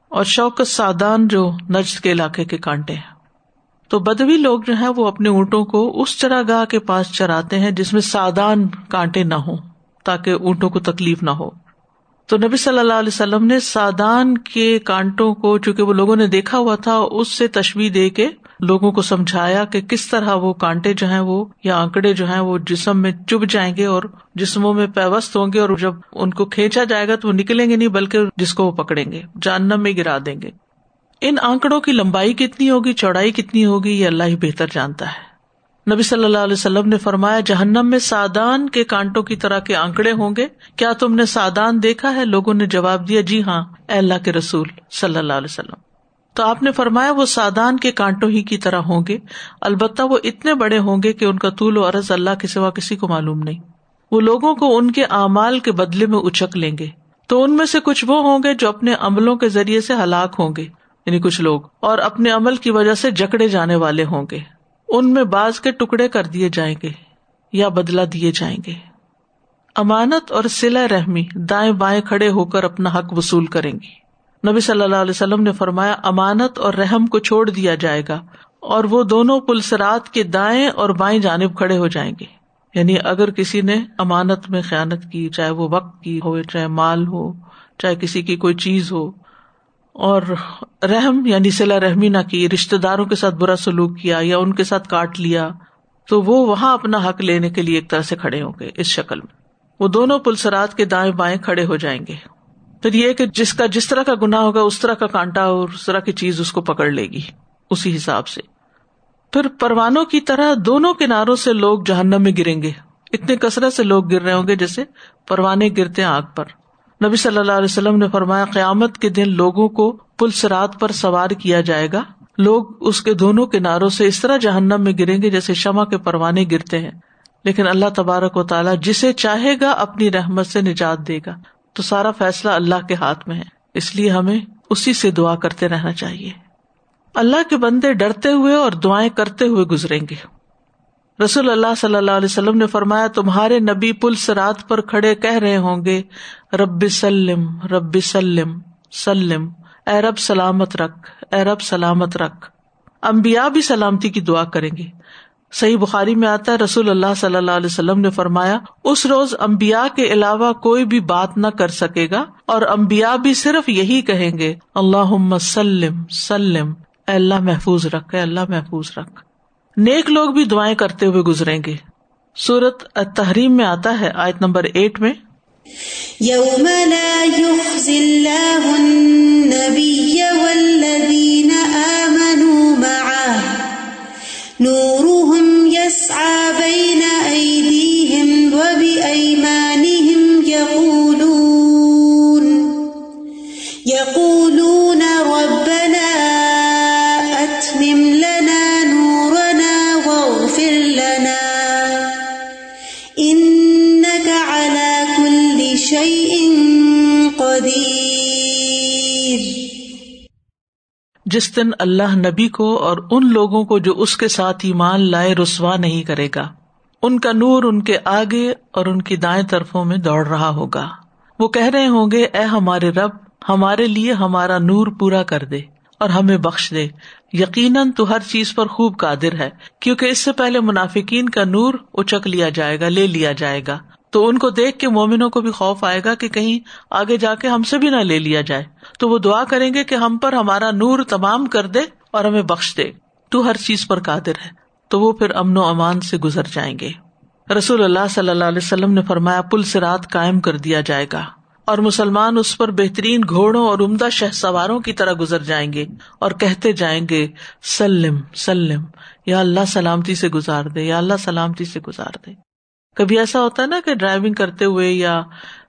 اور شوکت سادان جو نجد کے علاقے کے کانٹے ہیں۔ تو بدوی لوگ جو ہے وہ اپنے اونٹوں کو اس چرا گاہ کے پاس چراتے ہیں جس میں سادان کانٹے نہ ہو تاکہ اونٹوں کو تکلیف نہ ہو۔ تو نبی صلی اللہ علیہ وسلم نے سادان کے کانٹوں کو، چونکہ وہ لوگوں نے دیکھا ہوا تھا، اس سے تشویح دے کے لوگوں کو سمجھایا کہ کس طرح وہ کانٹے جو ہیں وہ یا آنکڑے جو ہیں وہ جسم میں چب جائیں گے اور جسموں میں پیوست ہوں گے اور جب ان کو کھینچا جائے گا تو وہ نکلیں گے نہیں، بلکہ جس کو وہ پکڑیں گے جاننا میں گرا دیں گے۔ ان آنکڑوں کی لمبائی کتنی ہوگی، چوڑائی کتنی ہوگی، یہ اللہ ہی بہتر جانتا ہے۔ نبی صلی اللہ علیہ وسلم نے فرمایا، جہنم میں سادان کے کانٹوں کی طرح کے آنکڑے ہوں گے۔ کیا تم نے سادان دیکھا ہے؟ لوگوں نے جواب دیا جی ہاں اے اللہ کے رسول صلی اللہ علیہ وسلم۔ تو آپ نے فرمایا، وہ سادان کے کانٹوں ہی کی طرح ہوں گے۔ البتہ وہ اتنے بڑے ہوں گے کہ ان کا طول و عرض اللہ کے سوا کسی کو معلوم نہیں۔ وہ لوگوں کو ان کے اعمال کے بدلے میں اچک لیں گے۔ تو ان میں سے کچھ وہ ہوں گے جو اپنے عملوں کے ذریعے سے ہلاک ہوں گے۔ یعنی کچھ لوگ، اور اپنے عمل کی وجہ سے جکڑے جانے والے ہوں گے۔ ان میں باز کے ٹکڑے کر دیے جائیں گے یا بدلا دیے جائیں گے۔ امانت اور سلا رحمی دائیں بائیں کھڑے ہو کر اپنا حق وصول کریں گی نبی صلی اللہ علیہ وسلم نے فرمایا، امانت اور رحم کو چھوڑ دیا جائے گا، اور وہ دونوں پلسرات کے دائیں اور بائیں جانب کھڑے ہو جائیں گے۔ یعنی اگر کسی نے امانت میں خیالت کی، چاہے وہ وقت کی ہو، چاہے مال ہو، چاہے کسی کی کوئی چیز ہو اور رحم یعنی سلا رحمی نہ کی رشتے داروں کے ساتھ برا سلوک کیا یا ان کے ساتھ کاٹ لیا، تو وہ وہاں اپنا حق لینے کے لیے ایک طرح سے کھڑے ہوں گے اس شکل میں۔ وہ دونوں پلسرات کے دائیں بائیں کھڑے ہو جائیں گے۔ پھر یہ کہ جس کا، جس طرح کا گنا ہوگا، اس طرح کا کانٹا اور اس طرح کی چیز اس کو پکڑ لے گی، اسی حساب سے۔ پھر پروانوں کی طرح دونوں کناروں سے لوگ جہنم میں گریں گے۔ اتنے کثرت سے لوگ گر رہے ہوں گے جیسے پروانے گرتے ہیں آگ پر۔ نبی صلی اللہ علیہ وسلم نے فرمایا، قیامت کے دن لوگوں کو پل سرات پر سوار کیا جائے گا۔ لوگ اس کے دونوں کناروں سے اس طرح جہنم میں گریں گے جیسے شمع کے پروانے گرتے ہیں۔ لیکن اللہ تبارک و تعالیٰ جسے چاہے گا اپنی رحمت سے نجات دے گا۔ تو سارا فیصلہ اللہ کے ہاتھ میں ہے۔ اس لیے ہمیں اسی سے دعا کرتے رہنا چاہیے۔ اللہ کے بندے ڈرتے ہوئے اور دعائیں کرتے ہوئے گزریں گے۔ رسول اللہ صلی اللہ علیہ وسلم نے فرمایا، تمہارے نبی پل سرات پر کھڑے کہہ رہے ہوں گے، رب سلم رب سلم سلم، اے رب سلامت رکھ، اے رب سلامت رکھ۔ امبیا بھی سلامتی کی دعا کریں گے۔ صحیح بخاری میں آتا ہے، رسول اللہ صلی اللہ علیہ وسلم نے فرمایا، اس روز امبیا کے علاوہ کوئی بھی بات نہ کر سکے گا، اور امبیا بھی صرف یہی کہیں گے اللہ سلم سلم اللہ محفوظ رکھ اللہ محفوظ رکھ۔ نیک لوگ بھی دعائیں کرتے ہوئے گزریں گے۔ سورت تحریم میں آتا ہے آیت نمبر ایٹ میں۔ یوم لا يخزي الله النبي والذين آمنوا معه نورهم جس دن اللہ نبی کو اور ان لوگوں کو جو اس کے ساتھ ایمان لائے رسوا نہیں کرے گا۔ ان کا نور ان کے آگے اور ان کی دائیں طرفوں میں دوڑ رہا ہوگا۔ وہ کہہ رہے ہوں گے، اے ہمارے رب، ہمارے لیے ہمارا نور پورا کر دے اور ہمیں بخش دے۔ یقیناً تو ہر چیز پر خوب قادر ہے، کیونکہ اس سے پہلے منافقین کا نور اچک لیا جائے گا، لے لیا جائے گا۔ تو ان کو دیکھ کے مومنوں کو بھی خوف آئے گا کہ کہیں آگے جا کے ہم سے بھی نہ لے لیا جائے۔ تو وہ دعا کریں گے کہ ہم پر ہمارا نور تمام کر دے اور ہمیں بخش دے۔ تو ہر چیز پر قادر ہے۔ تو وہ پھر امن و امان سے گزر جائیں گے۔ رسول اللہ صلی اللہ علیہ وسلم نے فرمایا، پل سے رات قائم کر دیا جائے گا اور مسلمان اس پر بہترین گھوڑوں اور عمدہ شہ سواروں کی طرح گزر جائیں گے اور کہتے جائیں گے، سلم سلم، یا اللہ سلامتی سے گزار دے، یا اللہ سلامتی سے گزار دے۔ کبھی ایسا ہوتا ہے نا کہ ڈرائیونگ کرتے ہوئے یا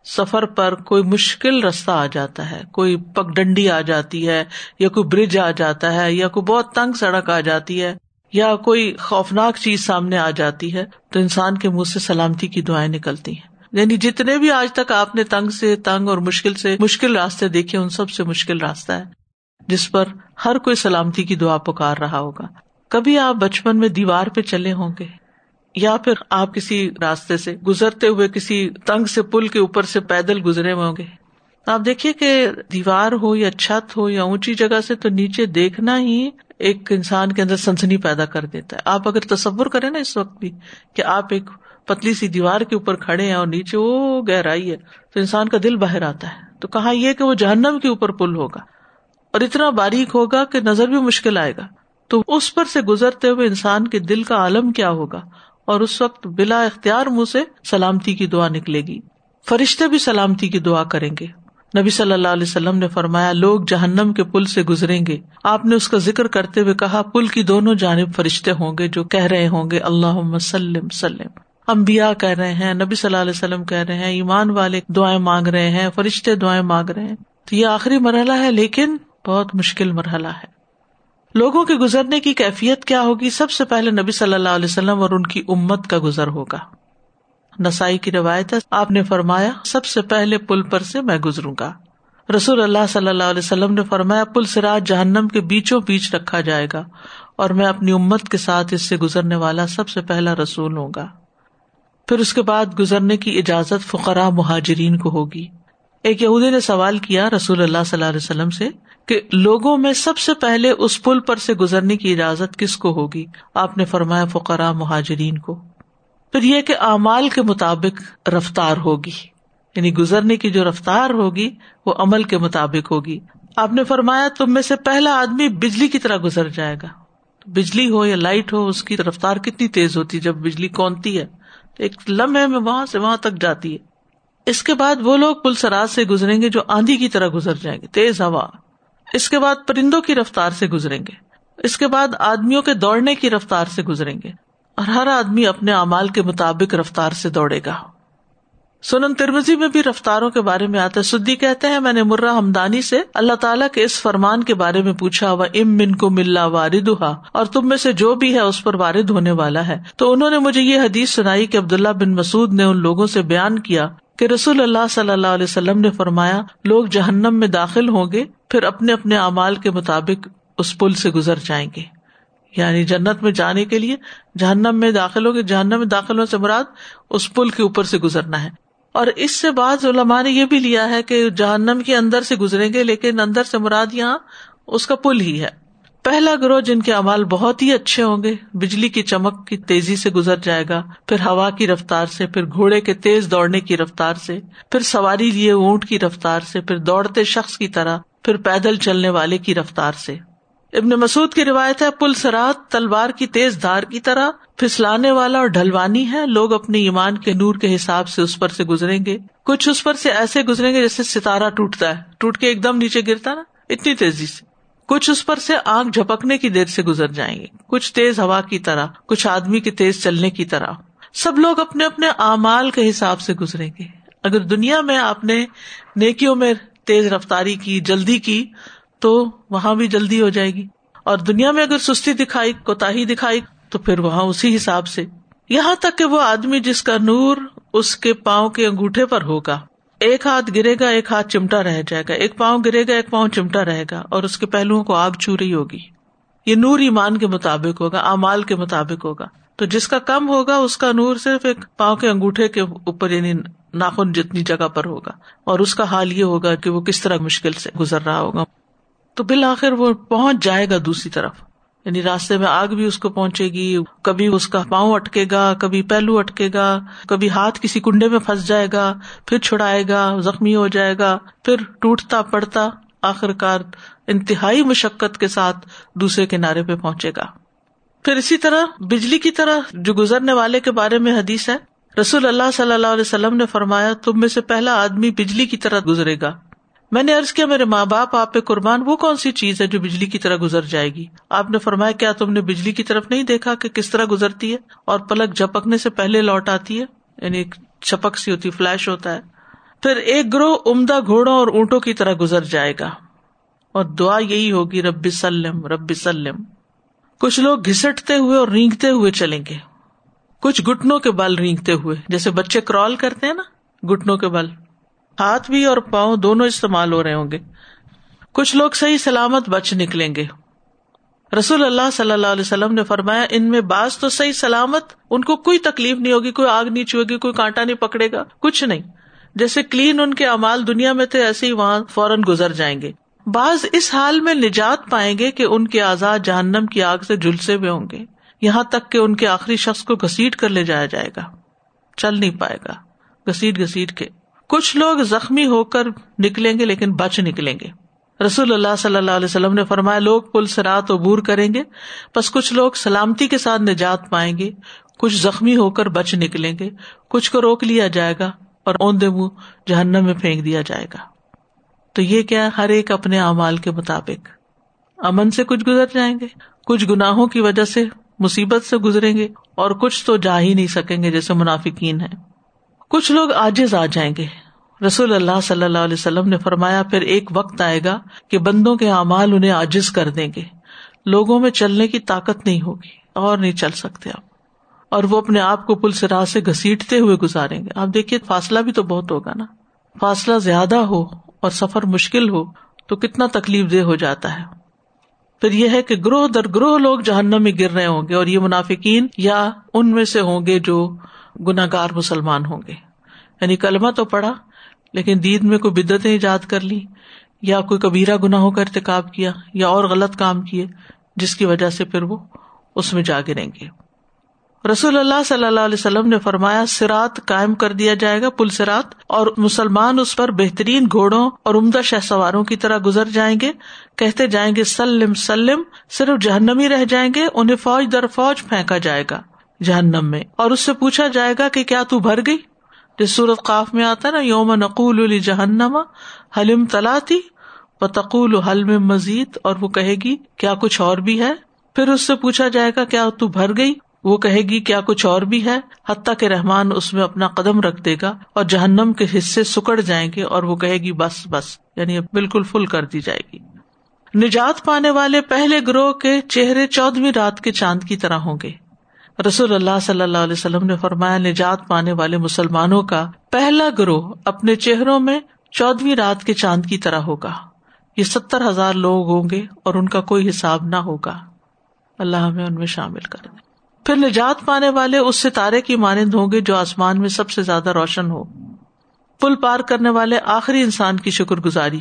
سفر پر کوئی مشکل رستہ آ جاتا ہے، کوئی پگ ڈنڈی آ جاتی ہے، یا کوئی برج آ جاتا ہے، یا کوئی بہت تنگ سڑک آ جاتی ہے، یا کوئی خوفناک چیز سامنے آ جاتی ہے، تو انسان کے منہ سے سلامتی کی دعائیں نکلتی ہیں۔ یعنی جتنے بھی آج تک آپ نے تنگ سے، تنگ اور مشکل سے، مشکل راستے دیکھے، ان سب سے مشکل راستہ ہے، جس پر ہر کوئی سلامتی کی دعا پکار رہا ہوگا۔ کبھی آپ بچپن میں دیوار پہ چلے ہوں گے یا پھر آپ کسی راستے سے گزرتے ہوئے کسی تنگ سے پل کے اوپر سے پیدل گزرے ہوں گے۔ آپ دیکھیے کہ دیوار ہو یا چھت ہو یا اونچی جگہ سے تو نیچے دیکھنا ہی ایک انسان کے اندر سنسنی پیدا کر دیتا ہے۔ آپ اگر تصور کریں نا اس وقت بھی کہ آپ ایک پتلی سی دیوار کے اوپر کھڑے ہیں اور نیچے وہ گہرائی ہے تو انسان کا دل باہر آتا ہے۔ تو کہا یہ کہ وہ جہنم کے اوپر پل ہوگا اور اتنا باریک ہوگا کہ نظر بھی مشکل آئے گا۔ تو اس پر سے گزرتے ہوئے انسان کے دل کا عالم کیا ہوگا؟ اور اس وقت بلا اختیار منہ سے سلامتی کی دعا نکلے گی۔ فرشتے بھی سلامتی کی دعا کریں گے۔ نبی صلی اللہ علیہ وسلم نے فرمایا، لوگ جہنم کے پل سے گزریں گے۔ آپ نے اس کا ذکر کرتے ہوئے کہا، پل کی دونوں جانب فرشتے ہوں گے جو کہہ رہے ہوں گے اللہ سلم سلم۔ امبیا کہہ رہے ہیں، نبی صلی اللہ علیہ وسلم کہہ رہے ہیں، ایمان والے دعائیں مانگ رہے ہیں، فرشتے دعائیں مانگ رہے ہیں۔ تو یہ آخری مرحلہ ہے، لیکن بہت مشکل مرحلہ ہے۔ لوگوں کے گزرنے کی کیفیت کیا ہوگی سب سے پہلے نبی صلی اللہ علیہ وسلم اور ان کی امت کا گزر ہوگا۔ نسائی کی روایت ہے، آپ نے فرمایا، سب سے پہلے پل پر سے میں گزروں گا۔ رسول اللہ صلی اللہ علیہ وسلم نے فرمایا، پل سراج جہنم کے بیچوں بیچ رکھا جائے گا اور میں اپنی امت کے ساتھ اس سے گزرنے والا سب سے پہلا رسول ہوں گا۔ پھر اس کے بعد گزرنے کی اجازت فقرا مہاجرین کو ہوگی۔ ایک یہودی نے سوال کیا رسول اللہ صلی اللہ علیہ وسلم سے کہ لوگوں میں سب سے پہلے اس پل پر سے گزرنے کی اجازت کس کو ہوگی؟ آپ نے فرمایا فقرا مہاجرین کو۔ پھر یہ کہ اعمال کے مطابق رفتار ہوگی۔ یعنی گزرنے کی جو رفتار ہوگی، وہ عمل کے مطابق ہوگی۔ آپ نے فرمایا تم میں سے پہلا آدمی بجلی کی طرح گزر جائے گا۔ بجلی ہو یا لائٹ ہو، اس کی رفتار کتنی تیز ہوتی ہے۔ جب بجلی کونتی ہے ایک لمحے میں وہاں سے وہاں تک جاتی ہے۔ اس کے بعد وہ لوگ پل سراج سے گزریں گے جو آندھی کی طرح گزر جائیں گے، تیز ہوا۔ اس کے بعد پرندوں کی رفتار سے گزریں گے۔ اس کے بعد آدمیوں کے دوڑنے کی رفتار سے گزریں گے۔ اور ہر آدمی اپنے امال کے مطابق رفتار سے دوڑے گا۔ سنن ترمزی میں بھی رفتاروں کے بارے میں آتا ہے۔ سدی کہتے ہیں، میں نے مرہ ہمدانی سے اللہ تعالیٰ کے اس فرمان کے بارے میں پوچھا وہ ام من کو ملا وارد اور تم میں سے جو بھی ہے، اس پر وارد ہونے والا ہے۔ تو انہوں نے مجھے یہ حدیث سنائی کہ عبداللہ بن مسعد نے ان لوگوں سے بیان کیا کہ رسول اللہ صلی اللہ علیہ وسلم نے فرمایا، لوگ جہنم میں داخل ہوں گے، پھر اپنے اپنے اعمال کے مطابق اس پل سے گزر جائیں گے۔ یعنی جنت میں جانے کے لیے جہنم میں داخل ہوگے جہنم میں داخل ہونے سے مراد اس پل کے اوپر سے گزرنا ہے۔ اور اس سے بعض علماء نے یہ بھی لیا ہے کہ جہنم کے اندر سے گزریں گے، لیکن اندر سے مراد یہاں اس کا پل ہی ہے۔ پہلا گروہ جن کے امال بہت ہی اچھے ہوں گے، بجلی کی چمک کی تیزی سے گزر جائے گا، پھر ہوا کی رفتار سے، پھر گھوڑے کے تیز دوڑنے کی رفتار سے، پھر سواری لیے اونٹ کی رفتار سے، پھر دوڑتے شخص کی طرح، پھر پیدل چلنے والے کی رفتار سے۔ ابن مسعد کی روایت ہے، پل سرات تلوار کی تیز دھار کی طرح پھسلانے والا اور ڈھلوانی ہے، لوگ اپنے ایمان کے نور کے حساب سے اس پر سے گزریں گے۔ کچھ اس پر سے ایسے گزریں گے جیسے ستارہ ٹوٹتا ہے، ٹوٹ کے ایک دم نیچے گرتا نا، اتنی تیزی سے۔ کچھ اس پر سے آنکھ جھپکنے کی دیر سے گزر جائیں گے کچھ تیز ہوا کی طرح، کچھ آدمی کے تیز چلنے کی طرح۔ سب لوگ اپنے اپنے اعمال کے حساب سے گزریں گے۔ اگر دنیا میں آپ نے نیکیوں میں تیز رفتاری کی، جلدی کی، تو وہاں بھی جلدی ہو جائے گی۔ اور دنیا میں اگر سستی دکھائی کوتا دکھائی، تو پھر وہاں اسی حساب سے۔ یہاں تک کہ وہ آدمی جس کا نور اس کے پاؤں کے انگوٹھے پر ہوگا۔ ایک ہاتھ گرے گا، ایک ہاتھ چمٹا رہ جائے گا۔ ایک پاؤں گرے گا، ایک پاؤں چمٹا رہے گا اور اس کے پہلوؤں کو آگ چھو رہی ہوگی۔ یہ نور ایمان کے مطابق ہوگا امال کے مطابق ہوگا۔ تو جس کا کم ہوگا، اس کا نور صرف ایک پاؤں کے انگوٹھے کے اوپر یعنی ناخن جتنی جگہ پر ہوگا۔ اور اس کا حال یہ ہوگا کہ وہ کس طرح مشکل سے گزر رہا ہوگا۔ تو بالآخر وہ پہنچ جائے گا دوسری طرف۔ یعنی راستے میں آگ بھی اس کو پہنچے گی، کبھی اس کا پاؤں اٹکے گا، کبھی پہلو اٹکے گا، کبھی ہاتھ کسی کنڈے میں پھنس جائے گا، پھر چھڑائے گا، زخمی ہو جائے گا، پھر ٹوٹتا پڑتا آخر کار انتہائی مشقت کے ساتھ دوسرے کنارے پہ پہنچے گا۔ پھر اسی طرح بجلی کی طرح جو گزرنے والے کے بارے میں حدیث ہے، رسول اللہ صلی اللہ علیہ وسلم نے فرمایا، تم میں سے پہلا آدمی بجلی کی طرح گزرے گا۔ میں نے ارض کیا میرے ماں باپ، آپ پہ قربان، وہ کون سی چیز ہے جو بجلی کی طرح گزر جائے گی؟ آپ نے فرمایا، کیا تم نے بجلی کی طرف نہیں دیکھا کہ کس طرح گزرتی ہے؟ اور پلک جھپکنے سے پہلے لوٹ آتی ہے؟ یعنی ایک چپک سی ہوتی، فلیش ہوتا ہے۔ پھر ایک گروہ عمدہ گھوڑوں اور اونٹوں کی طرح گزر جائے گا۔ اور دعا یہی ہوگی، رب سلم رب سلم۔ کچھ لوگ گھسٹتے ہوئے اور رینگتے ہوئے چلیں گے۔ کچھ گٹنوں کے بل رینگتے ہوئے، جیسے بچے کرال کرتے ہیں نا گٹنوں کے بل۔ ہاتھ بھی اور پاؤں دونوں استعمال ہو رہے ہوں گے۔ کچھ لوگ صحیح سلامت بچ نکلیں گے۔ رسول اللہ صلی اللہ علیہ وسلم نے فرمایا، ان میں بعض تو صحیح سلامت، ان کو کوئی تکلیف نہیں ہوگی، کوئی آگ نہیں چھوئے گی، کوئی کانٹا نہیں پکڑے گا، کچھ نہیں۔ جیسے کلین ان کے امال دنیا میں تھے، ایسے ہی وہاں فوراً گزر جائیں گے۔ بعض اس حال میں نجات پائیں گے کہ ان کے آزاد جہنم کی آگ سے جھلسے ہوئے ہوں گے۔ یہاں تک کہ ان کے آخری شخص کو گسیٹ کر لے جایا جائے گا۔ چل نہیں پائے گا۔ گسیٹ گسیٹ کے۔ کچھ لوگ زخمی ہو کر نکلیں گے لیکن بچ نکلیں گے۔ رسول اللہ صلی اللہ علیہ وسلم نے فرمایا، لوگ پل سرات عبور کریں گے بس کچھ لوگ سلامتی کے ساتھ نجات پائیں گے، کچھ زخمی ہو کر بچ نکلیں گے۔ کچھ کو روک لیا جائے گا اور اوندے منہ جہنم میں پھینک دیا جائے گا۔ تو یہ کیا ہر ایک اپنے اعمال کے مطابق۔ امن سے کچھ گزر جائیں گے، کچھ گناہوں کی وجہ سے، مصیبت سے گزریں گے اور کچھ تو جا ہی نہیں سکیں گے جیسے منافقین ہے کچھ لوگ آجز آ جائیں گے۔ رسول اللہ صلی اللہ علیہ وسلم نے فرمایا، پھر ایک وقت آئے گا کہ بندوں کے اعمال انہیں آجز کر دیں گے۔ لوگوں میں چلنے کی طاقت نہیں ہوگی، اور نہیں چل سکتے آپ۔ اور وہ اپنے آپ کو پل سے راہ سے گسیٹتے ہوئے گزاریں گے۔ آپ دیکھیے، فاصلہ بھی تو بہت ہوگا نا۔ فاصلہ زیادہ ہو اور سفر مشکل ہو، تو کتنا تکلیف دہ ہو جاتا ہے۔ پھر یہ ہے کہ گروہ در گروہ لوگ جہنم میں گر رہے ہوں گے اور یہ منافقین یا ان میں سے ہوں گے جو گناگار مسلمان ہوں گے۔ یعنی کلمہ تو پڑا لیکن دید میں کوئی بدتیں ایجاد کر لی، یا کوئی کبیرہ گناہوں کا ارتقاب کیا، یا اور غلط کام کیے، جس کی وجہ سے پھر وہ اس میں جا گریں گے۔ رسول اللہ صلی اللہ علیہ وسلم نے فرمایا، سرات قائم کر دیا جائے گا، پل سرات، اور مسلمان اس پر بہترین گھوڑوں اور عمدہ شہ سواروں کی طرح گزر جائیں گے۔ کہتے جائیں گے، سلم سلم، صرف جہنمی رہ جائیں گے، انہیں فوج در فوج پھینکا جائے گا۔ جہنم میں۔ اور اس سے پوچھا جائے گا کہ کیا تو بھر گئی؟ جس صورت قاف میں آتا نا، یوم نقول علی جہنما حلم تلاتی و تقول حلم مزید؟ اور وہ کہے گی، کیا کچھ اور بھی ہے؟ پھر اس سے پوچھا جائے گا، کیا تو بھر گئی؟ وہ کہے گی، کیا کچھ اور بھی ہے؟ حتیٰ کہ رحمان اس میں اپنا قدم رکھ دے گا اور جہنم کے حصے سکڑ جائیں گے اور وہ کہے گی، بس بس یعنی بالکل فل کر دی جائے گی۔ نجات پانے والے پہلے گروہ کے چہرے چودہویں رات کے چاند کی طرح ہوں گے۔ رسول اللہ صلی اللہ علیہ وسلم نے فرمایا، نجات پانے والے مسلمانوں کا پہلا گروہ اپنے چہروں میں چودہویں رات کے چاند کی طرح ہوگا۔ یہ ستر ہزار لوگ ہوں گے اور ان کا کوئی حساب نہ ہوگا۔ اللہ ہمیں ان میں شامل کر دے۔ پھر نجات پانے والے اس ستارے کی مانند ہوں گے جو آسمان میں سب سے زیادہ روشن ہو۔ پل پار کرنے والے آخری انسان کی شکر گزاری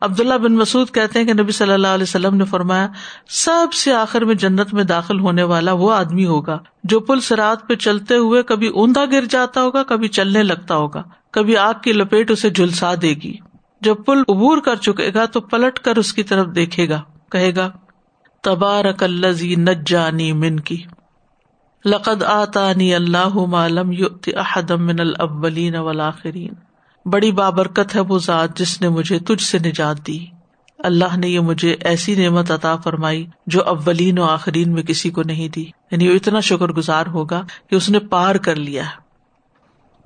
عبداللہ بن مسعد کہتے ہیں کہ نبی صلی اللہ علیہ وسلم نے فرمایا، سب سے آخر میں جنت میں داخل ہونے والا وہ آدمی ہوگا جو پل سرات پہ چلتے ہوئے کبھی اوندا گر جاتا ہوگا، کبھی چلنے لگتا ہوگا، کبھی آگ کی لپیٹ اسے جھلسا دے گی۔ جب پل عبور کر چکے گا تو پلٹ کر اس کی طرف دیکھے گا، کہے گا، تبارک الزی نجانی من کی۔ لقد آتانی اللہ معلوم احدم من الاولین والآخرین۔ بڑی بابرکت ہے وہ ذات جس نے مجھے تجھ سے نجات دی۔ اللہ نے یہ مجھے ایسی نعمت عطا فرمائی جو اولین و آخرین میں کسی کو نہیں دی۔ یعنی وہ اتنا شکر گزار ہوگا کہ اس نے پار کر لیا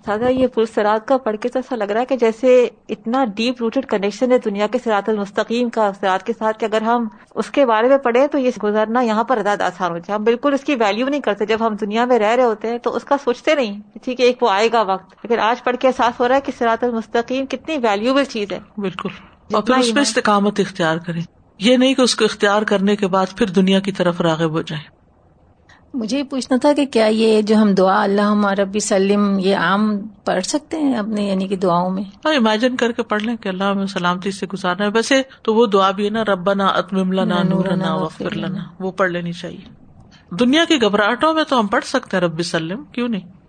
سادہ یہ پل سرات کا پڑھ کے تو ایسا لگ رہا ہے کہ جیسے اتنا ڈیپ روٹیڈ کنیکشن ہے دنیا کے سرات المستقیم کا سرات کے ساتھ کہ اگر ہم اس کے بارے میں پڑھیں تو یہ گزرنا یہاں پر زیادہ آسان ہو جائے ہم بالکل اس کی ویلو نہیں کرتے جب ہم دنیا میں رہ رہے ہوتے ہیں تو اس کا سوچتے نہیں ٹھیک ہے ایک وہ آئے گا وقت۔ لیکن آج پڑھ کے احساس ہو رہا ہے کہ سرات المستقیم کتنی ویلوبل چیز ہے۔ بالکل۔ اور پھر اس پہ استقامت اختیار کریں۔ یہ نہیں کہ اس کو اختیار کرنے کے بعد پھر دنیا کی طرف راغب ہو جائیں۔ مجھے یہ پوچھنا تھا کہ کیا یہ جو ہم دعا اللہ ربی سلم یہ عام پڑھ سکتے ہیں اپنے یعنی کہ دعاؤں میں؟ ہاں امیجن کر کے پڑھ لیں کہ اللہ ہمیں سلامتی سے گزارنا ہے۔ ویسے تو وہ دعا بھی ہے نا ربنا اتمم لنا نورنا وغفر لنا۔ وہ پڑھ لینی چاہیے۔ دنیا کی گھبراہٹوں میں تو ہم پڑھ سکتے ہیں ربی سلم کیوں نہیں؟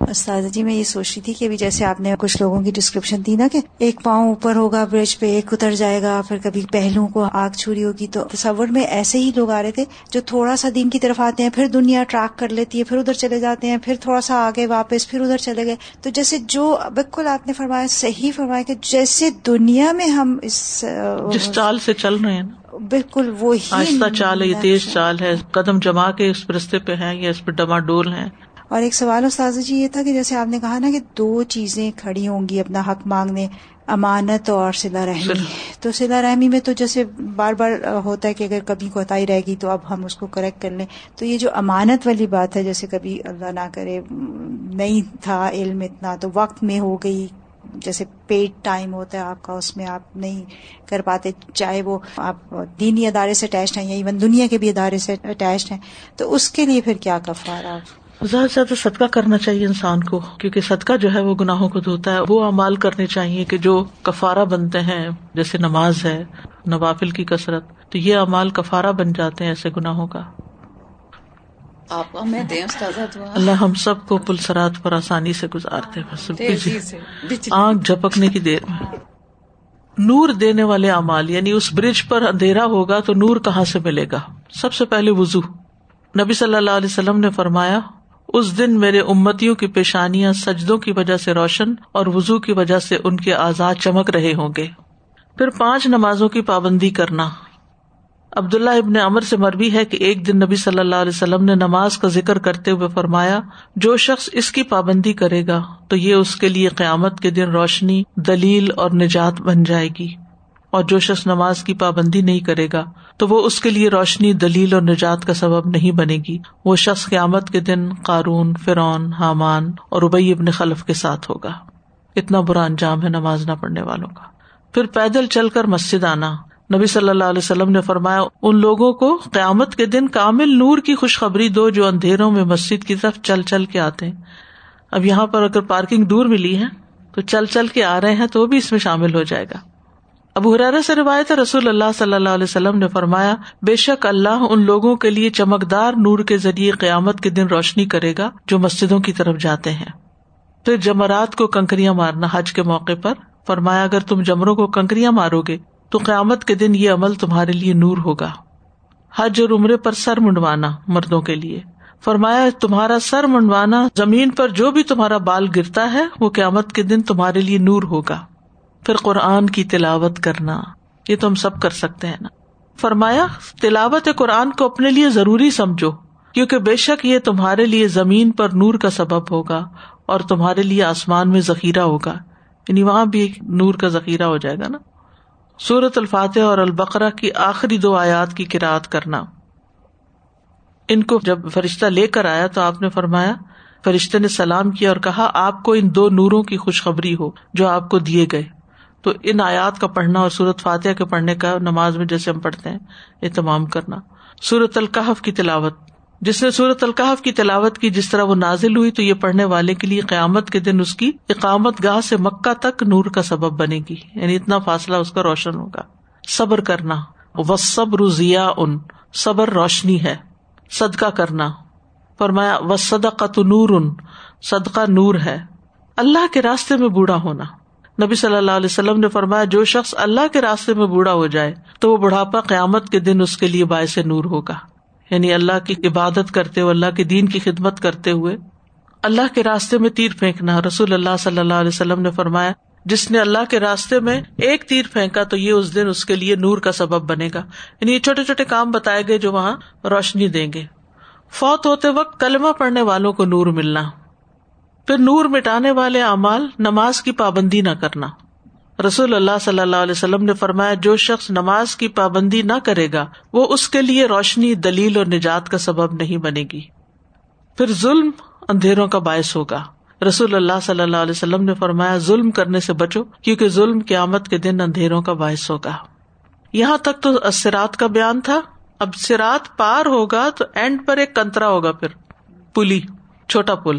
استاد جی میں یہ سوچ رہی تھی کہ ابھی جیسے آپ نے کچھ لوگوں کی ڈسکرپشن دی نا کہ ایک پاؤں اوپر ہوگا برج پہ ایک اتر جائے گا پھر کبھی پہلو کو آگ چھری ہوگی۔ تو تصور میں ایسے ہی لوگ آ رہے تھے جو تھوڑا سا دین کی طرف آتے ہیں پھر دنیا ٹریک کر لیتی ہے پھر ادھر چلے جاتے ہیں پھر تھوڑا سا آگے واپس پھر ادھر چلے گئے۔ تو جیسے جو بالکل آپ نے فرمایا صحیح فرمایا کہ جیسے دنیا میں ہم اس جس چال سے چل رہے ہیں نا بالکل وہی آہستہ چال ہے یہ تیز چال ہے۔ قدم جما کے اس رستے پہ ہیں یا اس پہ ڈما ڈول ہیں۔ اور ایک سوال استاذ جی یہ تھا کہ جیسے آپ نے کہا نا کہ دو چیزیں کھڑی ہوں گی اپنا حق مانگنے امانت اور سلا رحمی۔ تو سلا رحمی میں تو جیسے بار بار ہوتا ہے کہ اگر کبھی کوتاہی رہے گی تو اب ہم اس کو کریکٹ کر لیں۔ تو یہ جو امانت والی بات ہے جیسے کبھی اللہ نہ کرے نہیں تھا علم اتنا تو وقت میں ہو گئی۔ جیسے پیڈ ٹائم ہوتا ہے آپ کا اس میں آپ نہیں کر پاتے چاہے وہ آپ دینی ادارے سے اٹیچڈ ہیں یا ایون دنیا کے بھی ادارے سے اٹیچڈ ہیں۔ تو اس کے لیے پھر کیا کفار آپ زیادہ سے زیادہ صدقہ کرنا چاہیے انسان کو کیونکہ صدقہ جو ہے وہ گناہوں کو دھوتا ہے۔ وہ امال کرنے چاہیے کہ جو کفارہ بنتے ہیں جیسے نماز ہے نوافل کی کثرت تو یہ امال کفارہ بن جاتے ہیں ایسے گناہوں کا۔ آپ ہمیں دیں اللہ ہم سب کو پلسرات پر آسانی سے گزارتے آنکھ جھپکنے کی دیر میں۔ نور دینے والے امال یعنی اس برج پر اندھیرا ہوگا تو نور کہاں سے ملے گا؟ سب سے پہلے وزو نبی صلی اللہ علیہ وسلم نے فرمایا اس دن میرے امتیوں کی پیشانیاں سجدوں کی وجہ سے روشن اور وزو کی وجہ سے ان کے آزاد چمک رہے ہوں گے۔ پھر پانچ نمازوں کی پابندی کرنا۔ عبداللہ ابن امر سے مربی ہے کہ ایک دن نبی صلی اللہ علیہ وسلم نے نماز کا ذکر کرتے ہوئے فرمایا، جو شخص اس کی پابندی کرے گا تو یہ اس کے لیے قیامت کے دن روشنی، دلیل اور نجات بن جائے گی۔ اور جو شخص نماز کی پابندی نہیں کرے گا، تو وہ اس کے لیے روشنی، دلیل اور نجات کا سبب نہیں بنے گی۔ وہ شخص قیامت کے دن قارون فرون حامان اور ابئی ابن خلف کے ساتھ ہوگا۔ اتنا برا انجام ہے نماز نہ پڑھنے والوں کا۔ پھر پیدل چل کر مسجد آنا۔ نبی صلی اللہ علیہ وسلم نے فرمایا، ان لوگوں کو قیامت کے دن کامل نور کی خوشخبری دو جو اندھیروں میں مسجد کی طرف چل چل کے آتے ہیں۔ اب یہاں پر اگر پارکنگ دور ملی ہے، تو چل چل کے آ رہے ہیں تو وہ بھی اس میں شامل ہو جائے گا۔ ابو حرارا سے روایت رسول اللہ صلی اللہ علیہ وسلم نے فرمایا، بے شک اللہ ان لوگوں کے لیے چمکدار نور کے ذریعے قیامت کے دن روشنی کرے گا جو مسجدوں کی طرف جاتے ہیں۔ پھر جمرات کو کنکریاں مارنا حج کے موقع پر، فرمایا، اگر تم جمروں کو کنکریاں مارو گے، تو قیامت کے دن یہ عمل تمہارے لیے نور ہوگا۔ حج اور عمرے پر سر منڈوانا مردوں کے لیے۔ فرمایا، تمہارا سر منڈوانا زمین پر جو بھی تمہارا بال گرتا ہے، وہ قیامت کے دن تمہارے لیے نور ہوگا۔ پھر قرآن کی تلاوت کرنا، یہ تو ہم سب کر سکتے ہیں نا۔ فرمایا، تلاوت قرآن کو اپنے لیے ضروری سمجھو، کیونکہ بے شک یہ تمہارے لیے زمین پر نور کا سبب ہوگا اور تمہارے لیے آسمان میں ذخیرہ ہوگا۔ یعنی وہاں بھی نور کا ذخیرہ ہو جائے گا نا۔ سورت الفاتح اور البقرا کی آخری دو آیات کی کراط کرنا۔ ان کو جب فرشتہ لے کر آیا تو آپ نے فرمایا فرشتے نے سلام کیا اور کہا، آپ کو ان دو نوروں کی خوشخبری ہو جو آپ کو دیے گئے۔ تو ان آیات کا پڑھنا اور سورت فاتحہ کے پڑھنے کا نماز میں جیسے ہم پڑھتے ہیں، اہتمام کرنا۔ سورت القحف کی تلاوت۔ جس نے سورت القحف کی تلاوت کی جس طرح وہ نازل ہوئی تو یہ پڑھنے والے کے لیے قیامت کے دن اس کی اقامت گاہ سے مکہ تک نور کا سبب بنے گی۔ یعنی اتنا فاصلہ اس کا روشن ہوگا۔ صبر کرنا۔ و صبر ضیا ان صبر روشنی ہے۔ صدقہ کرنا۔ فرمایا و صدقہ نور۔ ان صدقہ نور ہے۔ اللہ کے راستے میں بوڑھا ہونا۔ نبی صلی اللہ علیہ وسلم نے فرمایا، جو شخص اللہ کے راستے میں بوڑھا ہو جائے، تو وہ بڑھاپا قیامت کے دن اس کے لیے باعث نور ہوگا۔ یعنی اللہ کی عبادت کرتے ہوئے، اللہ کے دین کی خدمت کرتے ہوئے اللہ کے راستے میں تیر پھینکنا۔ رسول اللہ صلی اللہ علیہ وسلم نے فرمایا، جس نے اللہ کے راستے میں ایک تیر پھینکا، تو یہ اس دن اس کے لیے نور کا سبب بنے گا۔ یعنی یہ چھوٹے چھوٹے کام بتائے گئے جو وہاں روشنی دیں گے۔ فوت ہوتے وقت کلمہ پڑھنے والوں کو نور ملنا۔ پھر نور مٹانے والے اعمال نماز کی پابندی نہ کرنا۔ رسول اللہ صلی اللہ علیہ وسلم نے فرمایا، جو شخص نماز کی پابندی نہ کرے گا، وہ اس کے لیے روشنی، دلیل اور نجات کا سبب نہیں بنے گی۔ پھر ظلم اندھیروں کا باعث ہوگا۔ رسول اللہ صلی اللہ علیہ وسلم نے فرمایا، ظلم کرنے سے بچو، کیونکہ ظلم قیامت کے دن اندھیروں کا باعث ہوگا۔ یہاں تک تو اسرات کا بیان تھا۔ اب سرات پار ہوگا تو اینڈ پر ایک کنترا ہوگا پھر۔ پلی، چھوٹا پل۔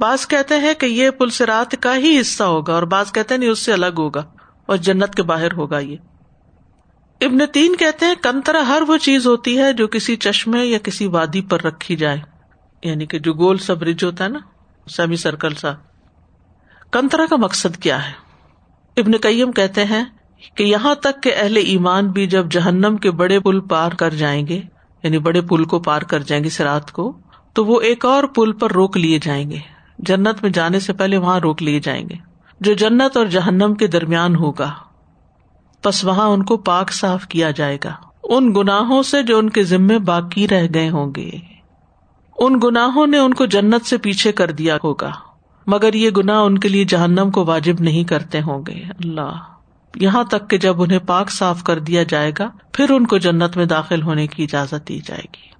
بعض کہتے ہیں کہ یہ پلسرات کا ہی حصہ ہوگا اور بعض کہتے ہیں نہیں، اس سے الگ ہوگا اور جنت کے باہر ہوگا یہ۔ ابن تین کہتے ہیں کنترا ہر وہ چیز ہوتی ہے جو کسی چشمے یا کسی وادی پر رکھی جائے۔ یعنی کہ جو گول سا برج ہوتا ہے نا، سیمی سرکل سا۔ کنترا کا مقصد کیا ہے؟ ابن کئیم کہتے ہیں کہ یہاں تک کہ اہل ایمان بھی جب جہنم کے بڑے پل پار کر جائیں گے یعنی بڑے پل کو پار کر جائیں گے سرات کو، تو وہ ایک اور پل پر روک لیے جائیں گے۔ جنت میں جانے سے پہلے وہاں روک لیے جائیں گے۔ جو جنت اور جہنم کے درمیان ہوگا بس وہاں ان کو پاک صاف کیا جائے گا۔ ان گناہوں سے جو ان کے ذمے باقی رہ گئے ہوں گے۔ ان گناہوں نے ان کو جنت سے پیچھے کر دیا ہوگا۔ مگر یہ گناہ ان کے لیے جہنم کو واجب نہیں کرتے ہوں گے۔ اللہ، یہاں تک کہ جب انہیں پاک صاف کر دیا جائے گا، پھر ان کو جنت میں داخل ہونے کی اجازت دی جائے گی۔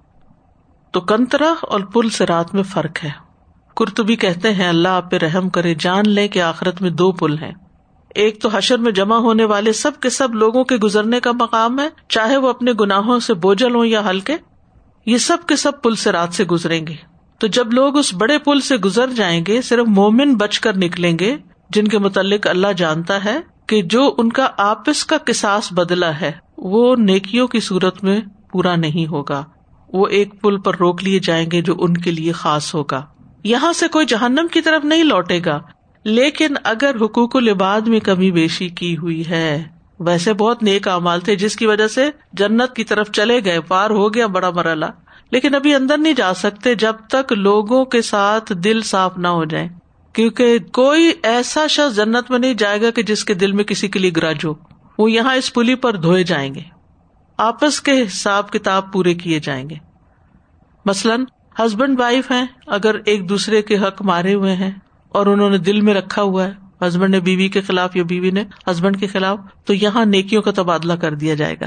تو کنترا اور پل سے رات میں فرق ہے۔ کرتبی کہتے ہیں، اللہ آپ پہ رحم کرے، جان لے کہ آخرت میں دو پل ہیں۔ ایک تو حشر میں جمع ہونے والے سب کے سب لوگوں کے گزرنے کا مقام ہے، چاہے وہ اپنے گناہوں سے بوجھل ہوں یا ہلکے، یہ سب کے سب پل سے رات سے گزریں گے۔ تو جب لوگ اس بڑے پل سے گزر جائیں گے، صرف مومن بچ کر نکلیں گے، جن کے متعلق اللہ جانتا ہے کہ جو ان کا آپس کا کساس بدلا ہے، وہ نیکیوں کی صورت میں پورا نہیں ہوگا۔ وہ ایک پل پر روک لیے جائیں گے جو ان کے لیے خاص ہوگا۔ یہاں سے کوئی جہنم کی طرف نہیں لوٹے گا، لیکن اگر حقوق العباد میں کمی بیشی کی ہوئی ہے۔ ویسے بہت نیک امال تھے، جس کی وجہ سے جنت کی طرف چلے گئے، پار ہو گیا بڑا مرحلہ۔ لیکن ابھی اندر نہیں جا سکتے جب تک لوگوں کے ساتھ دل صاف نہ ہو جائے۔ کیونکہ کوئی ایسا شخص جنت میں نہیں جائے گا کہ جس کے دل میں کسی کے لیے گرج ہو۔ وہ یہاں اس پلی پر دھوئے جائیں گے۔ آپس کے حساب کتاب پورے کیے جائیں گے۔ مثلاً ہسبینڈ وائف ہیں، اگر ایک دوسرے کے حق مارے ہوئے ہیں اور انہوں نے دل میں رکھا ہوا ہے، ہسبینڈ نے بیوی کے خلاف یا بیوی نے ہسبینڈ کے خلاف، تو یہاں نیکیوں کا تبادلہ کر دیا جائے گا۔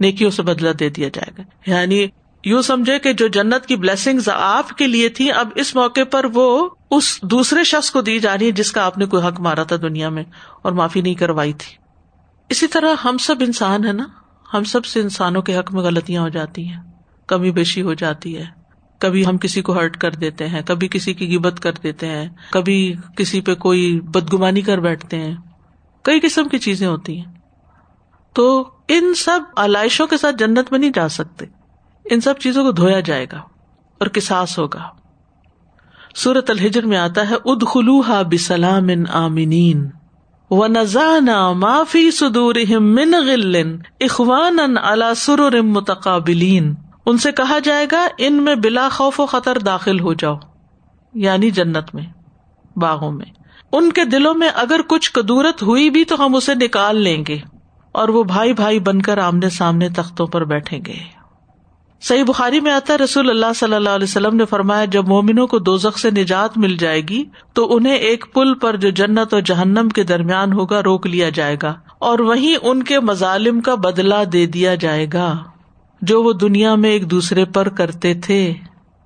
نیکیوں سے بدلا دے دیا جائے گا۔ یعنی یو سمجھے کہ جو جنت کی بلیسنگ آپ کے لیے تھی اب اس موقع پر وہ اس دوسرے شخص کو دی جا رہی ہے جس کا آپ نے کوئی حق مارا تھا دنیا میں اور معافی نہیں کروائی تھی۔ اسی طرح ہم سب انسان ہے نا؟ ہم سب سے انسانوں کے حق میں غلطیاں ہو جاتی ہیں، کمی بیشی ہو جاتی ہے۔ کبھی ہم کسی کو ہرٹ کر دیتے ہیں، کبھی کسی کی گبت کر دیتے ہیں، کبھی کسی پہ کوئی بدگمانی کر بیٹھتے ہیں۔ کئی قسم کی چیزیں ہوتی ہیں۔ تو ان سب آلائشوں کے ساتھ جنت میں نہیں جا سکتے۔ ان سب چیزوں کو دھویا جائے گا اور کساس ہوگا۔ سورت الحجر میں آتا ہے اد خلو ہا بسلام آمین و نزانا معافی سدور من اخوان متقابلین ان سے کہا جائے گا، ان میں بلا خوف و خطر داخل ہو جاؤ یعنی جنت میں، باغوں میں۔ ان کے دلوں میں اگر کچھ کدورت ہوئی بھی تو ہم اسے نکال لیں گے اور وہ بھائی بھائی بن کر آمنے سامنے تختوں پر بیٹھیں گے۔ صحیح بخاری میں آتا ہے، رسول اللہ صلی اللہ علیہ وسلم نے فرمایا، جب مومنوں کو دو سے نجات مل جائے گی تو انہیں ایک پل پر جو جنت اور جہنم کے درمیان ہوگا روک لیا جائے گا اور وہیں ان کے مظالم کا بدلا دے دیا جائے گا۔ جو وہ دنیا میں ایک دوسرے پر کرتے تھے۔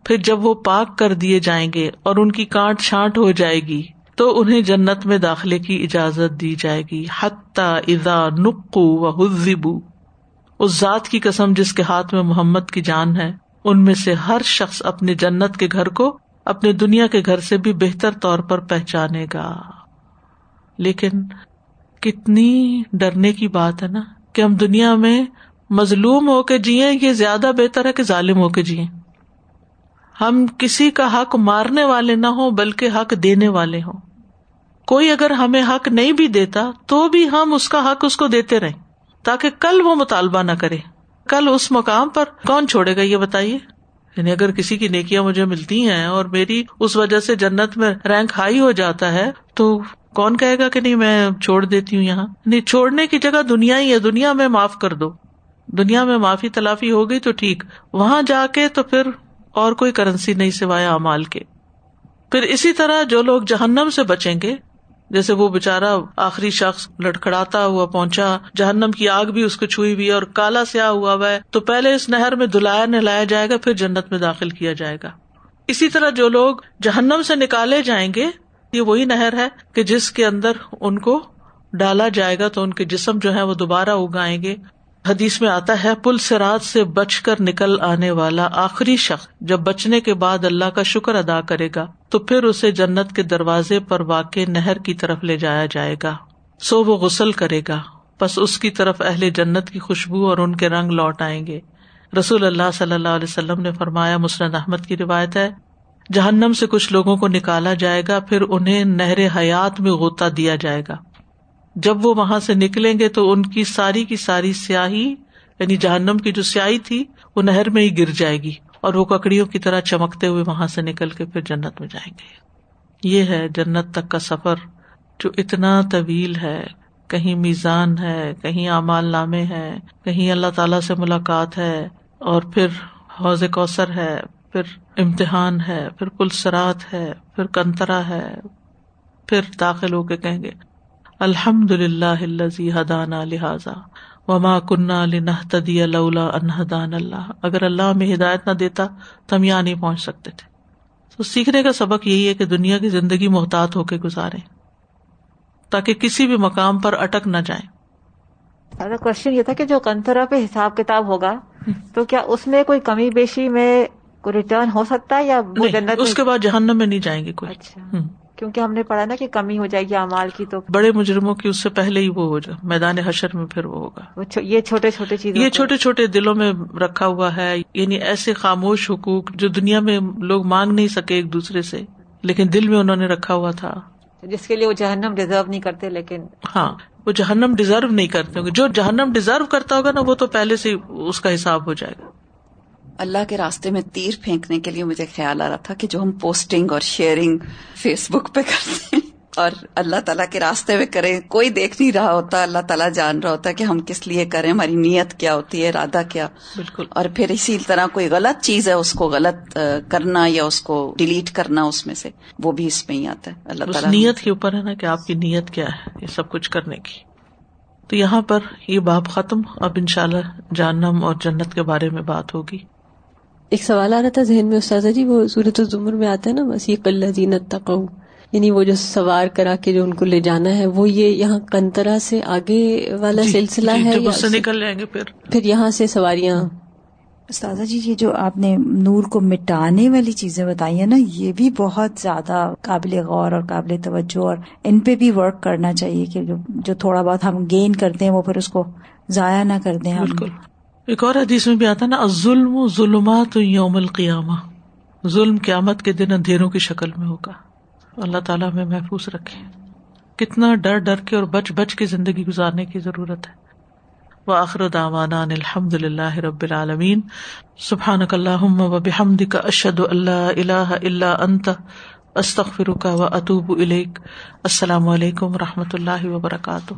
پھر جب وہ پاک کر دیے جائیں گے اور ان کی کانٹ چھانٹ ہو جائے گی، تو انہیں جنت میں داخلے کی اجازت دی جائے گی۔ حتی اذا نقو و حزبو اس ذات کی قسم جس کے ہاتھ میں محمد کی جان ہے، ان میں سے ہر شخص اپنے جنت کے گھر کو اپنے دنیا کے گھر سے بھی بہتر طور پر پہچانے گا۔ لیکن کتنی ڈرنے کی بات ہے نا کہ ہم دنیا میں مظلوم ہو کے جیے یہ زیادہ بہتر ہے کہ ظالم ہو کے جیے ہم کسی کا حق مارنے والے نہ ہو بلکہ حق دینے والے ہوں۔ کوئی اگر ہمیں حق نہیں بھی دیتا، تو بھی ہم اس کا حق اس کو دیتے رہیں، تاکہ کل وہ مطالبہ نہ کرے۔ کل اس مقام پر کون چھوڑے گا، یہ بتائیے؟ یعنی اگر کسی کی نیکیاں مجھے ملتی ہیں اور میری اس وجہ سے جنت میں رینک ہائی ہو جاتا ہے، تو کون کہے گا کہ نہیں، میں چھوڑ دیتی ہوں یہاں؟ نہیں چھوڑنے کی جگہ دنیا ہی ہے، دنیا میں معاف کر دو۔ دنیا میں معافی تلافی ہو گئی تو ٹھیک، وہاں جا کے تو پھر اور کوئی کرنسی نہیں سوائے امال کے۔ پھر اسی طرح جو لوگ جہنم سے بچیں گے، جیسے وہ بےچارا آخری شخص لٹکڑاتا ہوا پہنچا، جہنم کی آگ بھی اس کو چھوئی ہوئی اور کالا سیاہ ہوا ہوا ہے، تو پہلے اس نہر میں دلایا نلایا جائے گا، پھر جنت میں داخل کیا جائے گا۔ اسی طرح جو لوگ جہنم سے نکالے جائیں گے، یہ وہی نہر ہے کہ جس کے اندر ان کو ڈالا جائے گا تو ان کے جسم جو ہے وہ دوبارہ اگائیں گے۔ حدیث میں آتا ہے، پل سرات سے بچ کر نکل آنے والا آخری شخص جب بچنے کے بعد اللہ کا شکر ادا کرے گا، تو پھر اسے جنت کے دروازے پر واقع نہر کی طرف لے جایا جائے گا۔ سو وہ غسل کرے گا۔ بس اس کی طرف اہل جنت کی خوشبو اور ان کے رنگ لوٹ آئیں گے۔ رسول اللہ صلی اللہ علیہ وسلم نے فرمایا مسرد احمد کی روایت ہے، جہنم سے کچھ لوگوں کو نکالا جائے گا، پھر انہیں نہر حیات میں غوطہ دیا جائے گا۔ جب وہ وہاں سے نکلیں گے تو ان کی ساری کی ساری سیاہی یعنی جہنم کی جو سیاہی تھی، وہ نہر میں ہی گر جائے گی اور وہ ککڑیوں کی طرح چمکتے ہوئے وہاں سے نکل کے پھر جنت میں جائیں گے۔ یہ ہے جنت تک کا سفر جو اتنا طویل ہے، کہیں میزان ہے، کہیں اعمال نامے ہے کہیں اللہ تعالی سے ملاقات ہے اور پھر حوض کوثر ہے، پھر امتحان ہے، پھر پلسرات ہے، پھر کنترا ہے، پھر داخل ہو کے کہیں گے۔ الحمد للہ ہدانہ لہٰذا وما کنہ لنحتدی لولا ان ہدان اللہ۔ اگر اللہ ہمیں ہدایت نہ دیتا تو ہم یہاں نہیں پہنچ سکتے تھے۔ تو سیکھنے کا سبق یہی ہے کہ دنیا کی زندگی محتاط ہو کے گزارے تاکہ کسی بھی مقام پر اٹک نہ جائیں۔ کوشچن یہ تھا کہ جو کنترا پہ حساب کتاب ہوگا تو کیا اس میں کوئی کمی بیشی میں کوئی ریٹرن ہو سکتا ہے یا اس کے بعد جہنم میں نہیں جائیں گے کوئی۔ اچھا۔ کیونکہ ہم نے پڑھا نا کہ کمی ہو جائے گی امال کی تو بڑے مجرموں کی اس سے پہلے ہی وہ ہو جائے۔ میدان حشر میں پھر وہ ہوگا۔ یہ چھوٹے چھوٹے چیز یہ چھوٹے چھوٹے دلوں میں رکھا ہوا ہے۔ یعنی ایسے خاموش حقوق جو دنیا میں لوگ مانگ نہیں سکے ایک دوسرے سے لیکن دل میں انہوں نے رکھا ہوا تھا۔ جس کے لیے وہ جہنم ڈیزرو نہیں کرتے لیکن ہاں وہ جہنم ڈیزرو نہیں کرتے۔ ہوں گے جو جہنم ڈیزرو کرتا ہوگا نا وہ تو پہلے سے اس کا حساب ہو جائے گا۔ اللہ کے راستے میں تیر پھینکنے کے لیے مجھے خیال آ رہا تھا کہ جو ہم پوسٹنگ اور شیئرنگ فیس بک پہ کرتے ہیں اور اللہ تعالیٰ کے راستے میں کریں کوئی دیکھ نہیں رہا ہوتا اللہ تعالیٰ جان رہا ہوتا ہے کہ ہم کس لیے کریں ہماری نیت کیا ہوتی ہے ارادہ کیا۔ بالکل۔ اور پھر اسی طرح کوئی غلط چیز ہے اس کو غلط کرنا یا اس کو ڈیلیٹ کرنا اس میں سے وہ بھی اس میں ہی آتا ہے۔ اللہ تعالیٰ نیت کے اوپر ہے نا کہ آپ کی نیت کیا ہے یہ سب کچھ کرنے کی۔ تو یہاں پر یہ باب ختم اب ان شاء اللہ جہنم اور جنت کے بارے میں بات ہوگی۔ ایک سوال آ رہا تھا ذہن میں استاذہ جی وہ سورت الزمر میں آتا ہے نا وسیق اللہ زینت تقو یعنی وہ جو سوار کرا کے جو ان کو لے جانا ہے وہ یہ یہاں کنترا سے آگے والا سلسلہ ہے نکل جائیں گے پھر؟ پھر یہاں سے سواریاں۔ استاذہ جی یہ جو آپ نے نور کو مٹانے والی چیزیں بتائی ہیں نا یہ بھی بہت زیادہ قابل غور اور قابل توجہ اور ان پہ بھی ورک کرنا چاہیے کہ جو تھوڑا بہت ہم گین کرتے ہیں وہ پھر اس کو ضائع نہ کر دیں بالکل۔ ایک اور حدیث میں بھی آتا نا ظلم ظلمات یوم القیامہ۔ ظلم قیامت کے دن اندھیروں کی شکل میں ہوگا۔ اللہ تعالیٰ میں محفوظ رکھے۔ کتنا ڈر ڈر کے اور بچ بچ کے زندگی گزارنے کی ضرورت ہے۔ وہ آخر داوانا الحمد للہ رب العالمین۔ سبحان اللہ و بحمد کا اشد اللہ اللہ اللہ انت۔ استخ فرقہ و اطوب السلام علیکم و رحمۃ اللہ وبرکاتہ۔